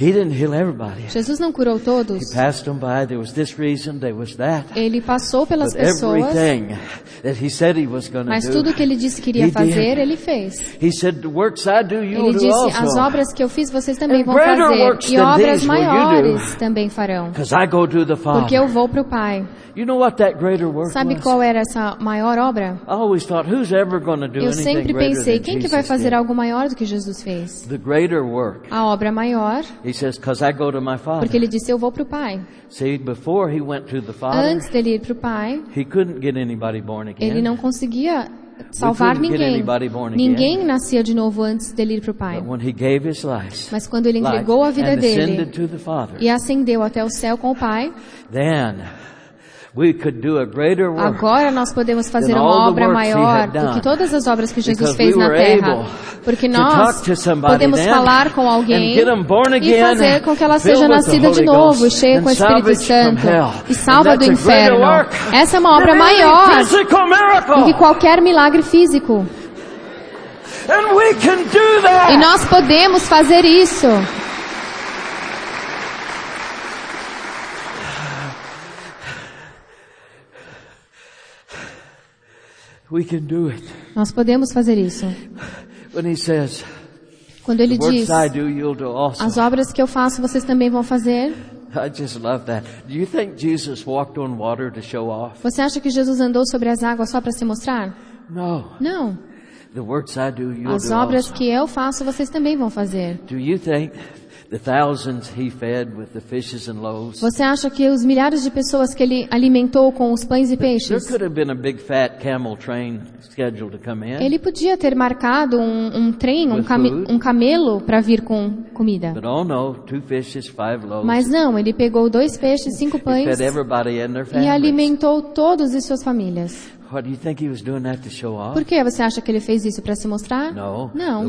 B: He didn't heal everybody.
A: Jesus não curou
B: He
A: todos.
B: passed them by. There was this reason, there was that.
A: Ele passou pelas
B: But
A: pessoas,
B: everything that He said He was going to
A: mas
B: do,
A: tudo que ele disse que iria
B: He
A: fazer,
B: did.
A: ele fez.
B: He said, the works I do, you
A: Ele
B: do
A: disse: as
B: also.
A: obras que eu fiz, vocês também
B: And
A: vão fazer,
B: works
A: e obras maiores também farão,
B: Because I go to the
A: porque eu
B: Father.
A: vou para o Pai.
B: You know what that greater work
A: Sabe qual era essa maior obra?
B: I always thought, who's ever going to do
A: Eu sempre pensei: quem que vai fazer algo maior do que Jesus fez?
B: The greater work.
A: A obra maior,
B: He says, because I go to my Father.
A: porque ele disse: eu vou para o Pai.
B: See, before he went to the Father,
A: Antes dele ir para o Pai,
B: he couldn't get anybody born again.
A: ele não conseguia salvar ninguém. Ninguém nascia de novo antes dele ir para o Pai. Mas quando ele entregou a vida dele e ascendeu até o céu com o Pai, agora nós podemos fazer uma obra maior do que todas as obras que Jesus fez
B: we
A: na terra. Porque nós podemos falar com alguém e fazer com que ela seja nascida de novo, cheia com o Espírito Santo e salva do inferno. Essa é uma obra maior do que qualquer milagre físico. E nós podemos fazer isso.
B: We can do it.
A: Nós podemos fazer isso.
B: When he says,
A: Quando ele diz,
B: I do, you'll do also.
A: as obras que eu faço, vocês também vão fazer.
B: I just love that. Do you think Jesus walked on water to show off?
A: Você acha que Jesus andou sobre as águas só para se mostrar?
B: No.
A: Não.
B: The works I do, you'll
A: As obras que eu faço, vocês também vão fazer.
B: Do you think the thousands he fed with the fishes and loaves?
A: Você acha que os milhares de pessoas que ele alimentou com os pães e peixes,
B: could have been a big fat camel train scheduled to come in.
A: ele podia ter marcado um, um trem, um, came- um camelo para vir com comida.
B: Oh.
A: Mas não, ele pegou dois peixes, cinco pães e alimentou todos e suas famílias. Por que você acha que ele fez isso para se mostrar? Não.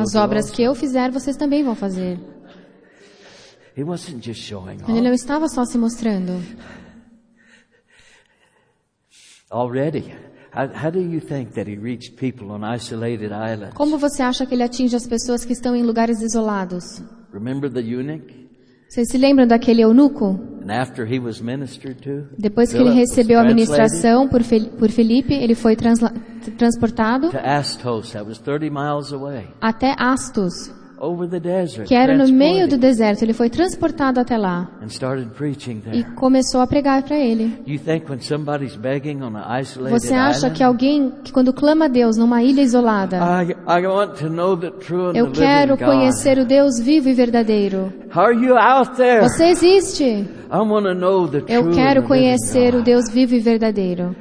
A: As obras que eu fizer, vocês também vão fazer. Ele não estava só se mostrando.
B: Already.
A: Como você acha que ele atinge as pessoas que estão em lugares isolados?
B: Remember the eunuch?
A: Vocês se lembram daquele eunuco? Depois que ele recebeu a ministração por, por Felipe, ele foi transportado
B: to Astos, that was 30 miles away,
A: até Astos, que era no meio do deserto. Ele foi transportado até lá e começou a pregar para ele. Você acha que alguém que quando clama a Deus numa ilha isolada, eu quero conhecer o Deus vivo e verdadeiro. Você existe. Eu quero conhecer o. Deus vivo e verdadeiro.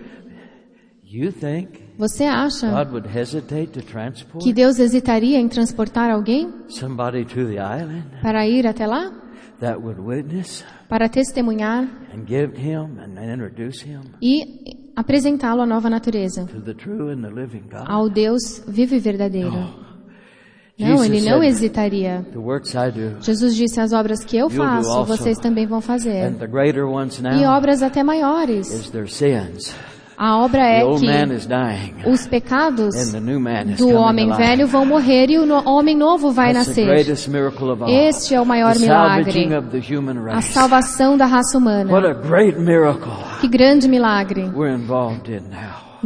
B: You think
A: Você acha que Deus hesitaria em transportar alguém para ir até lá? Para testemunhar e apresentá-lo à nova natureza, ao Deus vivo e verdadeiro. Não, ele não hesitaria. Jesus disse: As obras que eu faço, vocês também vão fazer. E obras até maiores. A obra é que os pecados do homem velho vão morrer e o homem novo vai nascer. Este é o maior milagre. A salvação da raça humana. Que grande milagre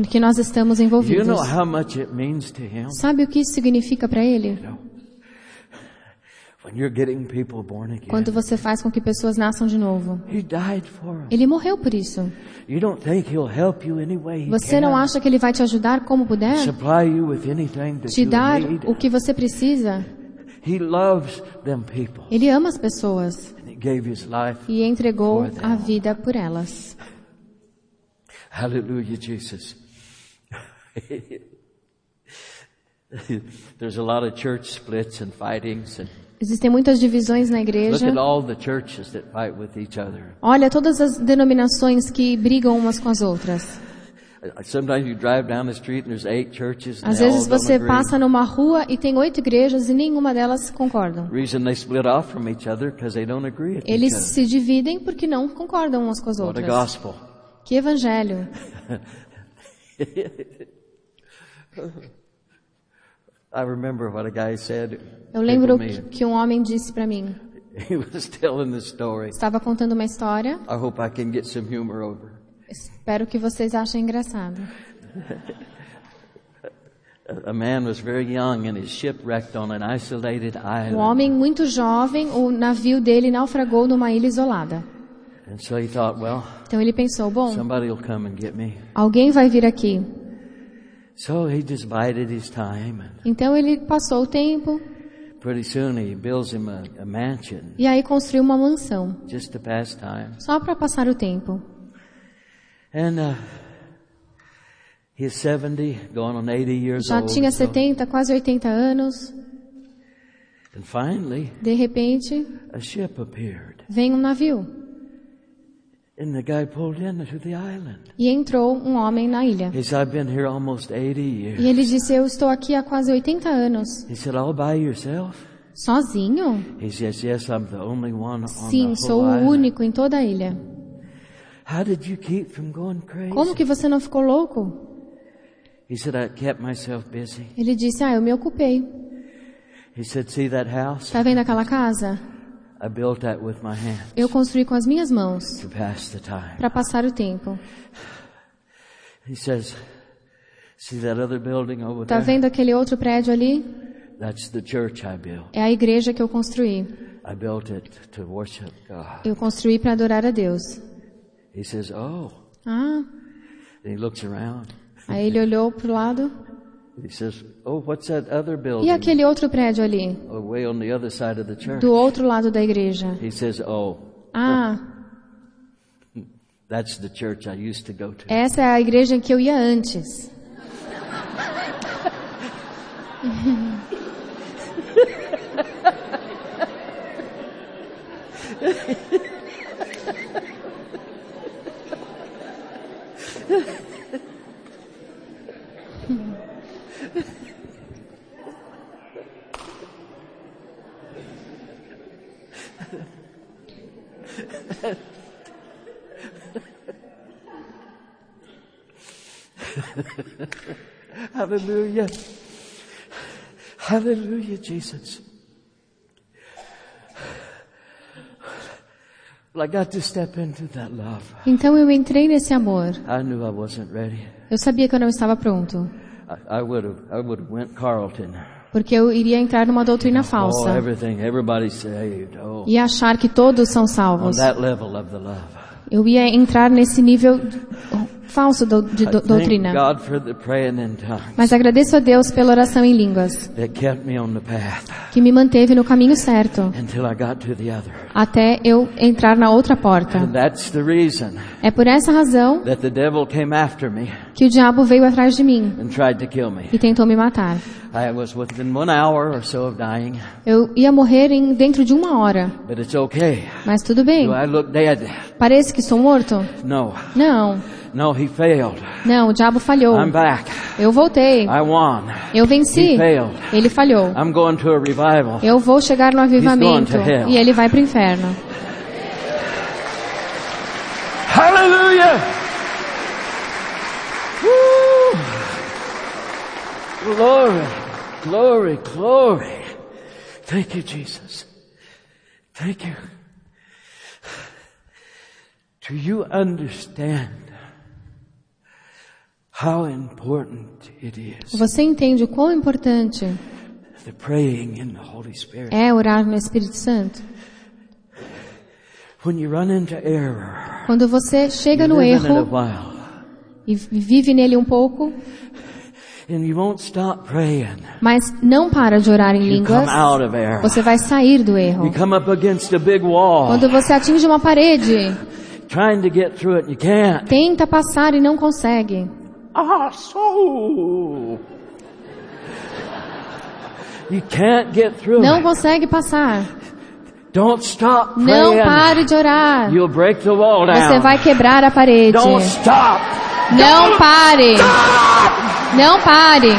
A: que nós estamos envolvidos. Sabe o que isso significa para ele?
B: When you're getting people born again,
A: Quando você faz com que pessoas nasçam de novo.
B: he died for them.
A: Ele morreu por isso.
B: You don't think he'll help you any way he
A: Você não acha que ele vai te ajudar como puder? Te dar o que você precisa? Ele ama as pessoas
B: And he gave his life.
A: e entregou a vida por elas.
B: Hallelujah, Jesus. There's a lot of church splits and fightings and
A: Existem muitas divisões na igreja. Olha todas as denominações que brigam umas com as outras. Às vezes você passa numa rua e tem oito igrejas e nenhuma delas concordam. Eles se dividem porque não concordam umas com as outras. Que evangelho.
B: I remember what a guy said.
A: Eu lembro que que um homem disse para mim,
B: He was telling the story.
A: estava contando uma história,
B: I hope I can get some humor over.
A: espero que vocês achem engraçado.
B: A- A man was very young and his ship wrecked on an isolated
A: Um homem muito jovem, o navio dele naufragou numa ilha isolada.
B: And so he thought, well,
A: Então ele pensou, bom,
B: somebody will come and get me.
A: alguém vai vir aqui.
B: So he just bided his time. And
A: Então ele passou o tempo
B: pretty soon he builds him a, a mansion
A: e aí construiu uma mansão,
B: just to pass time.
A: só para passar o tempo.
B: And uh, he's 70, going on 80 years
A: Já
B: old.
A: tinha
B: so-
A: 70, quase 80 anos.
B: and finally,
A: De repente,
B: a ship appeared.
A: vem um navio
B: And the guy pulled into the island.
A: E entrou um homem na ilha.
B: He said, I've been here almost 80 years.
A: E ele disse: Eu estou aqui há quase 80 anos.
B: He said, all by yourself?
A: Sozinho?
B: He says, yes, I'm the only one on
A: Sim, sou o único em toda a ilha.
B: How did you keep from going crazy?
A: Como que você não ficou louco?
B: He said, I kept myself busy.
A: Ele disse: Ah, eu me ocupei.
B: He said, see that house?
A: Tá vendo aquela casa?
B: I built that with my hands
A: Eu construí com as minhas mãos para passar o tempo.
B: He says, see that other building over
A: Tá
B: there?
A: vendo aquele outro prédio ali?
B: That's the church I built.
A: É a igreja que eu construí.
B: I built it to worship God.
A: Eu construí para adorar a Deus.
B: He says, oh.
A: Ah,
B: And he looks around.
A: aí ele olhou pro lado.
B: He says, Oh, what's that other
A: E
B: building?
A: aquele outro prédio ali,
B: way on the other side of the church.
A: do outro lado da igreja?
B: He says, Oh,
A: Ah,
B: that's the church I used to go to.
A: essa é a igreja em que eu ia antes.
B: Hallelujah. Hallelujah, Jesus.
A: Então eu entrei nesse amor.
B: I knew I wasn't ready.
A: Eu sabia que eu não estava pronto, porque eu iria entrar numa doutrina
B: Oh,
A: falsa.
B: Oh,
A: e achar que todos são salvos. Eu ia entrar nesse nível falso do- de do- doutrina. Mas agradeço a Deus pela oração em línguas, que me manteve no caminho certo, até eu entrar na outra porta. É por essa razão que o diabo veio atrás de mim e tentou me matar. Eu ia morrer em dentro de uma hora, mas tudo bem. Parece que estou morto?
B: No.
A: Não,
B: No, he failed.
A: não, o diabo falhou.
B: I'm back.
A: Eu voltei.
B: I won.
A: Eu venci.
B: He failed.
A: Ele falhou.
B: I'm going to a revival.
A: Eu vou chegar no avivamento
B: He's going to hell.
A: e ele vai para o inferno.
B: Hallelujah! Woo! Glory, glory, glory. Thank you, Jesus. Thank you. Do you understand how important it is
A: Você entende o quão importante
B: the praying in the Holy Spirit?
A: é orar no Espírito Santo?
B: When you run into error,
A: Quando você chega
B: you
A: no erro e vive nele um pouco,
B: and you won't stop praying.
A: mas não para de orar em
B: You come
A: línguas, você vai sair do erro.
B: You come up against a big wall,
A: Quando você atinge uma parede, tenta passar e não consegue.
B: Ah, so. You can't get through
A: Não consegue passar.
B: Don't stop
A: Não
B: praying.
A: pare de orar.
B: You'll break the wall down.
A: Você vai quebrar a parede.
B: Don't stop.
A: Não pare. Não pare.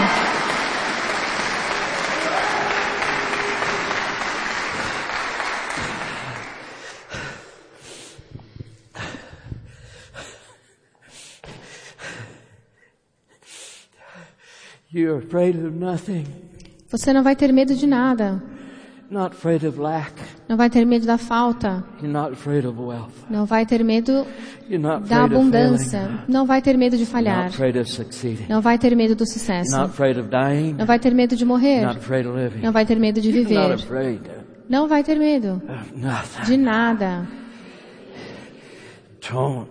B: You're afraid of nothing.
A: Você não vai ter medo de nada.
B: Not afraid of lack.
A: Não vai ter medo da falta.
B: You're not afraid of wealth.
A: Não vai ter medo
B: You're not
A: da
B: afraid of
A: abundância.
B: failing.
A: Não vai ter medo de
B: You're
A: falhar.
B: not afraid of succeeding.
A: Não vai ter medo do
B: You're
A: sucesso.
B: not afraid of dying.
A: Não vai ter medo de morrer.
B: You're not afraid of living.
A: Não vai ter medo de
B: You're not
A: viver.
B: afraid
A: Não vai ter medo
B: of nothing.
A: de nada.
B: Don't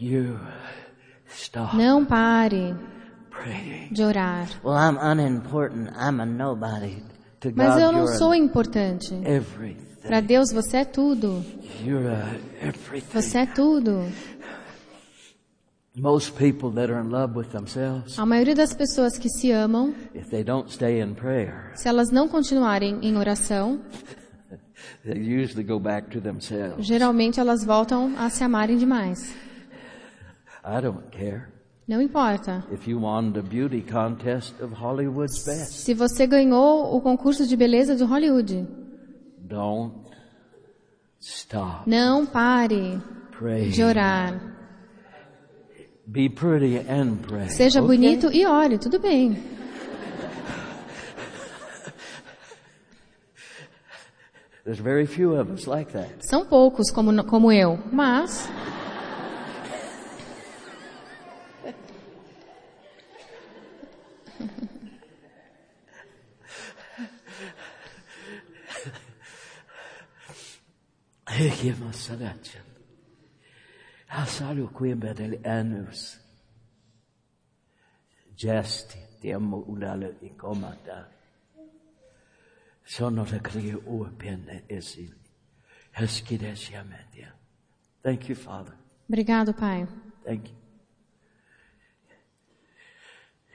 B: you stop
A: Não pare. De orar.
B: Well, I'm unimportant. I'm a nobody. To
A: Mas
B: God,
A: eu não
B: you're
A: sou importante.
B: everything.
A: Para Deus você é tudo.
B: You're a everything.
A: Você é tudo.
B: Most people that are in love with themselves,
A: A maioria das pessoas que se amam,
B: if they don't stay in prayer,
A: se elas não continuarem em oração,
B: they usually go back to themselves.
A: geralmente elas voltam a se amarem demais.
B: I don't care
A: Não importa.
B: if you won the beauty contest of Hollywood's best.
A: Se você ganhou o concurso de beleza de Hollywood,
B: Don't stop
A: não pare de orar.
B: Be pretty and pray.
A: Seja
B: Okay?
A: bonito e ore, tudo bem.
B: There's very few of us like that.
A: São poucos como, como eu, mas
B: Masalacha. Asaru Quimba del Anus. Just tiamo ulala i komata. Sono la kri uapene esi. Heskides yamedia. Thank you, Father.
A: Obrigado, Pai.
B: Thank you.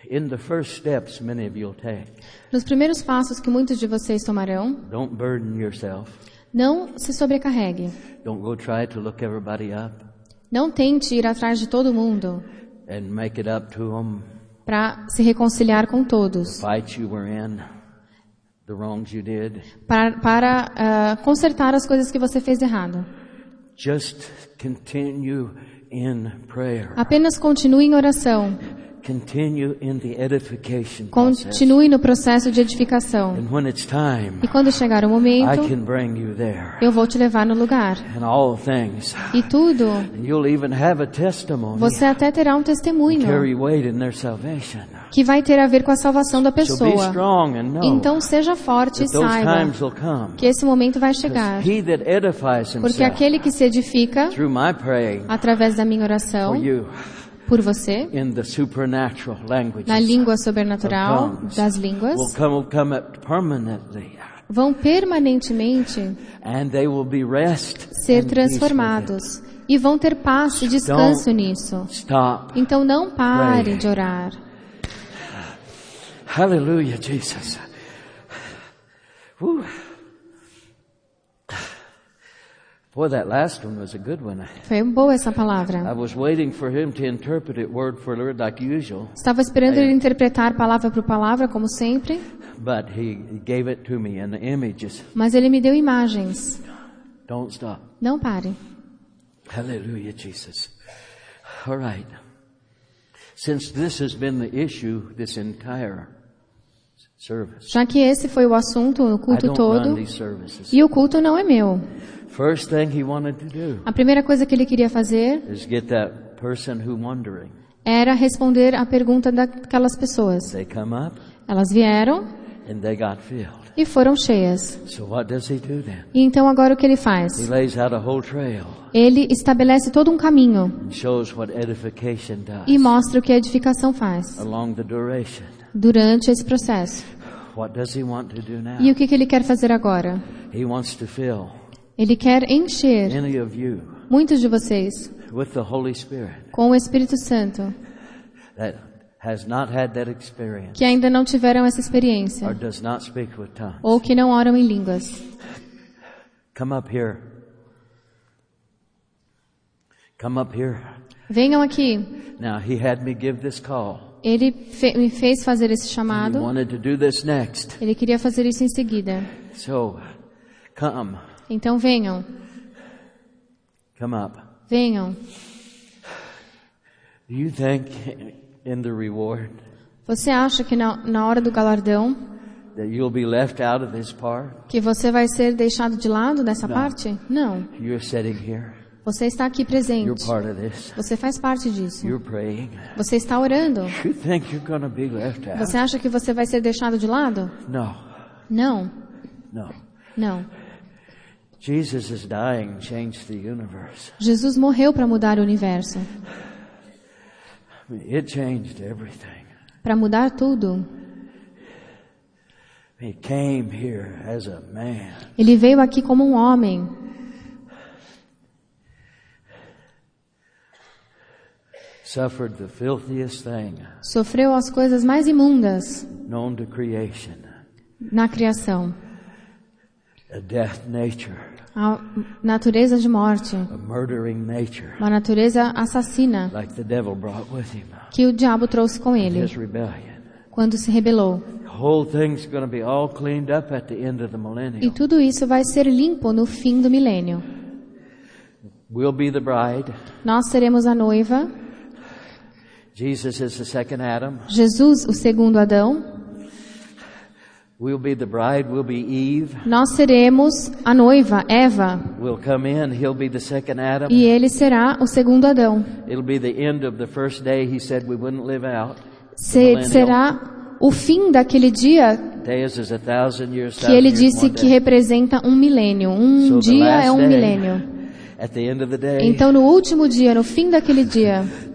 B: In the first steps many of you'll take,
A: Nos primeiros passos que muitos de vocês tomarão,
B: don't burden yourself.
A: Não se sobrecarregue.
B: Don't go try to look everybody up
A: Não tente ir atrás de todo mundo
B: and make it up to them.
A: para se reconciliar com todos,
B: in,
A: para, para ah, consertar as coisas que você fez errado.
B: Just continue in prayer.
A: Apenas continue em oração.
B: Continue
A: no processo de edificação.
B: And when it's time,
A: E quando chegar o
B: I
A: momento,
B: can bring you there.
A: eu vou te levar no lugar. E tudo,
B: And you'll even have a testimony.
A: você até terá um testemunho
B: Carry weight in their salvation.
A: que vai ter a ver com a salvação da pessoa.
B: strong and know
A: Então seja forte e saiba que esse momento vai chegar.
B: He that edifies
A: Porque aquele que se edifica
B: through my praying
A: através da minha oração por você,
B: in the supernatural languages
A: na língua sobrenatural das
B: will
A: línguas,
B: come, will come up permanently.
A: vão permanentemente
B: And they will be rest
A: ser transformados e vão ter paz e descanso nisso.
B: Stop.
A: Então não pare de orar.
B: Hallelujah, Jesus. Whew. Boy, that last one was a good one.
A: Foi boa essa palavra.
B: I was waiting for him to interpret it word for word like usual,
A: Estava esperando ele interpretar palavra por palavra, como sempre,
B: but he gave it to me in the images.
A: mas ele me deu imagens.
B: Don't stop.
A: Não pare.
B: Hallelujah, Jesus. All right. Since this has been the issue this entire
A: Já que esse foi o assunto no culto todo, e o culto não é meu. A primeira coisa que ele queria fazer era responder a pergunta daquelas pessoas. Elas vieram e foram cheias. E então agora o que ele faz? Ele estabelece todo um caminho e mostra o que a edificação faz. Durante esse processo.
B: What does he want to do now?
A: E o que, que ele quer fazer agora?
B: He wants to fill
A: Ele quer encher
B: any of you
A: muitos de vocês
B: with the Holy Spirit
A: com o Espírito Santo
B: that has not had that experience
A: que ainda não tiveram essa experiência ou que não oram em línguas. Venham aqui. Ele fe- me fez fazer esse chamado. Ele queria fazer isso em seguida.
B: So, come.
A: Então venham, venham.
B: Do you think in the reward
A: Você acha que na, na hora do galardão que você vai ser deixado de lado dessa parte? Não. Você está aqui presente. Você faz parte disso. Você está orando. Você acha que você vai ser deixado de lado? Não.
B: No.
A: Não.
B: Jesus is dying, changed the universe.
A: Jesus morreu para mudar o universo,
B: I mean, it changed everything.
A: para mudar tudo.
B: He came here as a man.
A: Ele veio aqui como um homem, sofreu as coisas mais imundas
B: known to creation,
A: na criação,
B: a death nature,
A: a natureza de morte,
B: a murdering nature,
A: uma natureza assassina
B: like the devil brought with him.
A: que o diabo trouxe com ele quando se rebelou.
B: The whole thing's going to be all cleaned up at the end of the
A: E tudo isso vai ser limpo no fim do milênio.
B: We'll be the bride.
A: Nós seremos a noiva,
B: Jesus is the second Adam.
A: Jesus, o segundo Adão.
B: We'll be the bride. We'll be Eve.
A: Nós seremos a noiva, Eva,
B: We'll come in. He'll be the second Adam.
A: e ele será o segundo Adão.
B: It'll be the end of the first day he said we wouldn't live out.
A: Se- será o fim daquele dia
B: Deus is a thousand years.
A: que ele disse que representa um milênio. Um
B: So
A: dia é um milênio.
B: At the end of the day,
A: Então, no último dia, no fim daquele dia,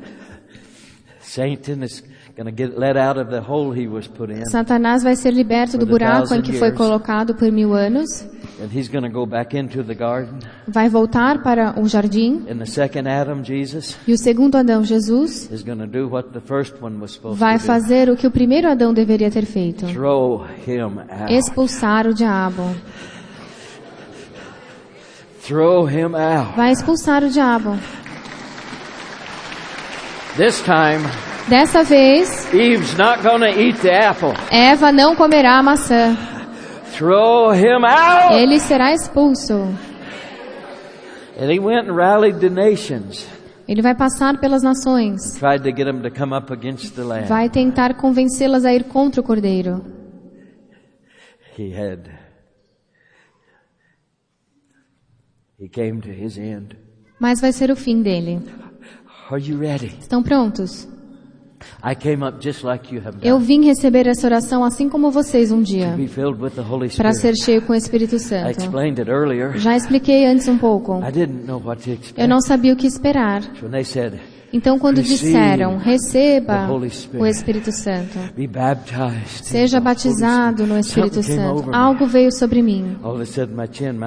A: Satanás vai ser liberto do buraco em que foi colocado por mil anos,
B: and he's going to go back into the garden.
A: vai voltar para o jardim,
B: And the second Adam, Jesus,
A: e o segundo Adão, Jesus,
B: is going to do what the first one was supposed
A: vai
B: to do.
A: fazer o que o primeiro Adão deveria ter feito:
B: Throw him out.
A: expulsar o diabo.
B: Throw him out.
A: Vai expulsar o diabo.
B: This time,
A: Dessa vez,
B: Eve's not going to eat the apple.
A: Eva não comerá a maçã.
B: Throw him out.
A: Ele será expulso.
B: And he went and rallied the nations,
A: Ele vai passar pelas nações.
B: tried to get them to come up against the land.
A: Vai tentar convencê-las a ir contra o cordeiro.
B: He had. He came to his end.
A: Mas vai ser o fim dele.
B: Are you ready?
A: Estão prontos?
B: I came up just like you have
A: Eu
B: done.
A: vim receber essa oração assim como vocês um dia,
B: Be filled with the Holy
A: para ser cheio com o Espírito
B: I
A: Santo.
B: explained it earlier.
A: Já expliquei antes um pouco.
B: I didn't know what to expect.
A: Eu não sabia o que esperar.
B: When they said,
A: Então, quando disseram, receba o Espírito Santo,
B: be baptized. in
A: seja
B: the Holy
A: batizado no
B: Spirit,"
A: Espírito Santo, algo veio sobre mim.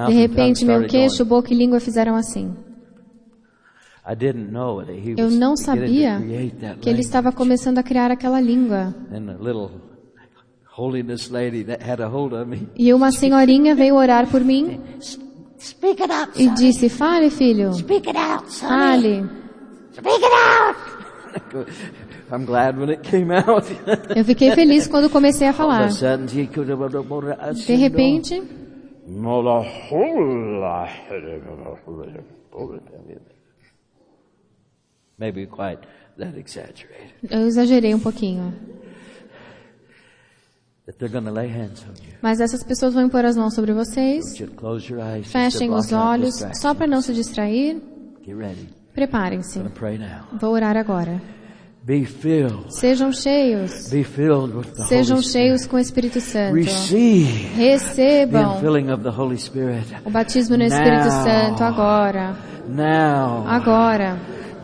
A: De repente, meu queixo, boca e língua fizeram assim.
B: I didn't know that he
A: Eu
B: was
A: não sabia
B: create that
A: que ele estava começando a criar aquela língua.
B: And a little holiness lady that had a hold of me.
A: E uma senhorinha veio orar por mim
D: Speak it out,
A: e disse: Fale, filho, fale. Eu fiquei feliz quando comecei a falar. De repente,
B: Maybe quite that exaggerated.
A: eu exagerei um pouquinho.
B: That they're going to lay hands on you.
A: Mas essas pessoas vão impor as mãos sobre vocês. Fechem os olhos, só para não se distrair. Preparem-se. Vou orar agora. Sejam cheios. Sejam cheios com o Espírito Santo. Recebam o batismo no Espírito. Santo agora.
B: Now.
A: Agora.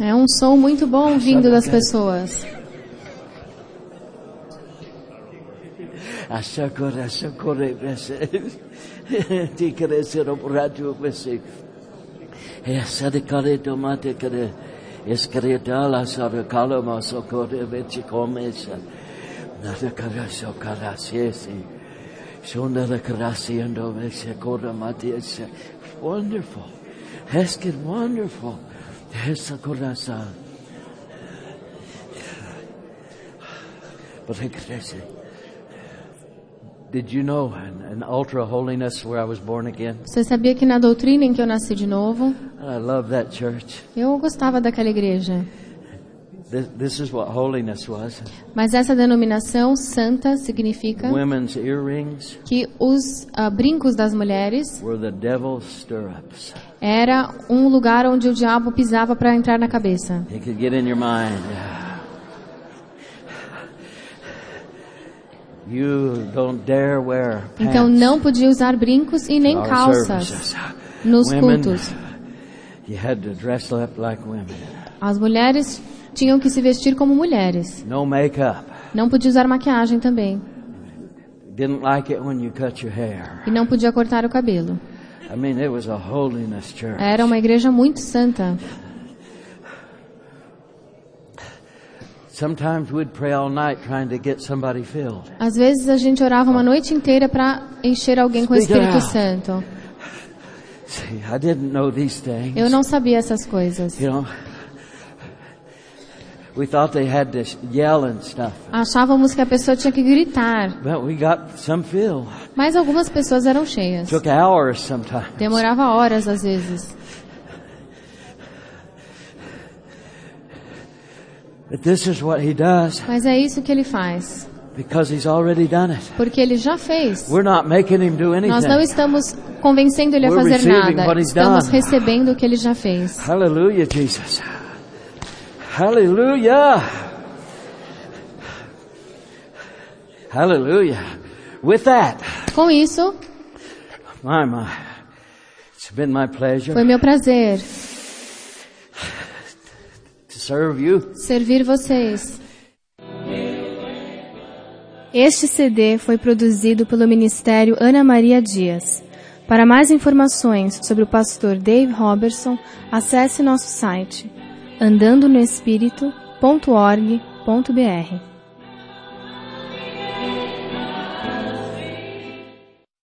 A: É um som muito bom vindo das pessoas.
B: Asakore, cora matiesa. Wonderful. Essa coração. But I cresce. Did you know in ultra holiness where I was born again?
A: Você sabia que na doutrina em que eu nasci de novo,
B: I love that church.
A: eu gostava daquela igreja.
B: This, this is what holiness was.
A: Mas essa denominação santa significa
B: Women's earrings
A: que os ah, brincos das mulheres
B: were the devil's stirrups.
A: era um lugar onde o diabo pisava para entrar na cabeça.
B: It could get in your mind. You don't dare wear pants.
A: Então não podia usar brincos e nem calças nos
B: Women,
A: cultos.
B: you had to dress up like women.
A: As mulheres tinham que se vestir como mulheres.
B: No makeup.
A: Não podia usar maquiagem também.
B: Didn't like it when you cut your hair.
A: E não podia cortar o cabelo.
B: I mean, it was a holiness church.
A: Era uma igreja muito santa. Às vezes a gente orava uma noite inteira para encher alguém com o Espírito. Santo. Eu não sabia essas coisas.
B: You know, we thought they had to yell and stuff,
A: Achávamos que a pessoa tinha que gritar,
B: but we got some filled.
A: mas algumas pessoas eram cheias.
B: Took hours sometimes.
A: Demorava horas às vezes.
B: But this is what he does
A: Mas é isso que ele faz,
B: because he's already done it.
A: porque ele já fez.
B: We're not making him do anything.
A: Nós não estamos convencendo ele a
B: We're
A: fazer
B: receiving
A: nada.
B: what he's
A: Estamos
B: done.
A: recebendo o que ele já fez.
B: Hallelujah, Jesus. Hallelujah. Hallelujah. With that,
A: Com isso,
B: my, my, it's been my pleasure
A: foi meu prazer
B: to serve you.
A: servir vocês.
E: Este CD foi produzido pelo Ministério Ana Maria Dias. Para mais informações sobre o pastor Dave Robertson, acesse nosso site andandonoespírito.org.br.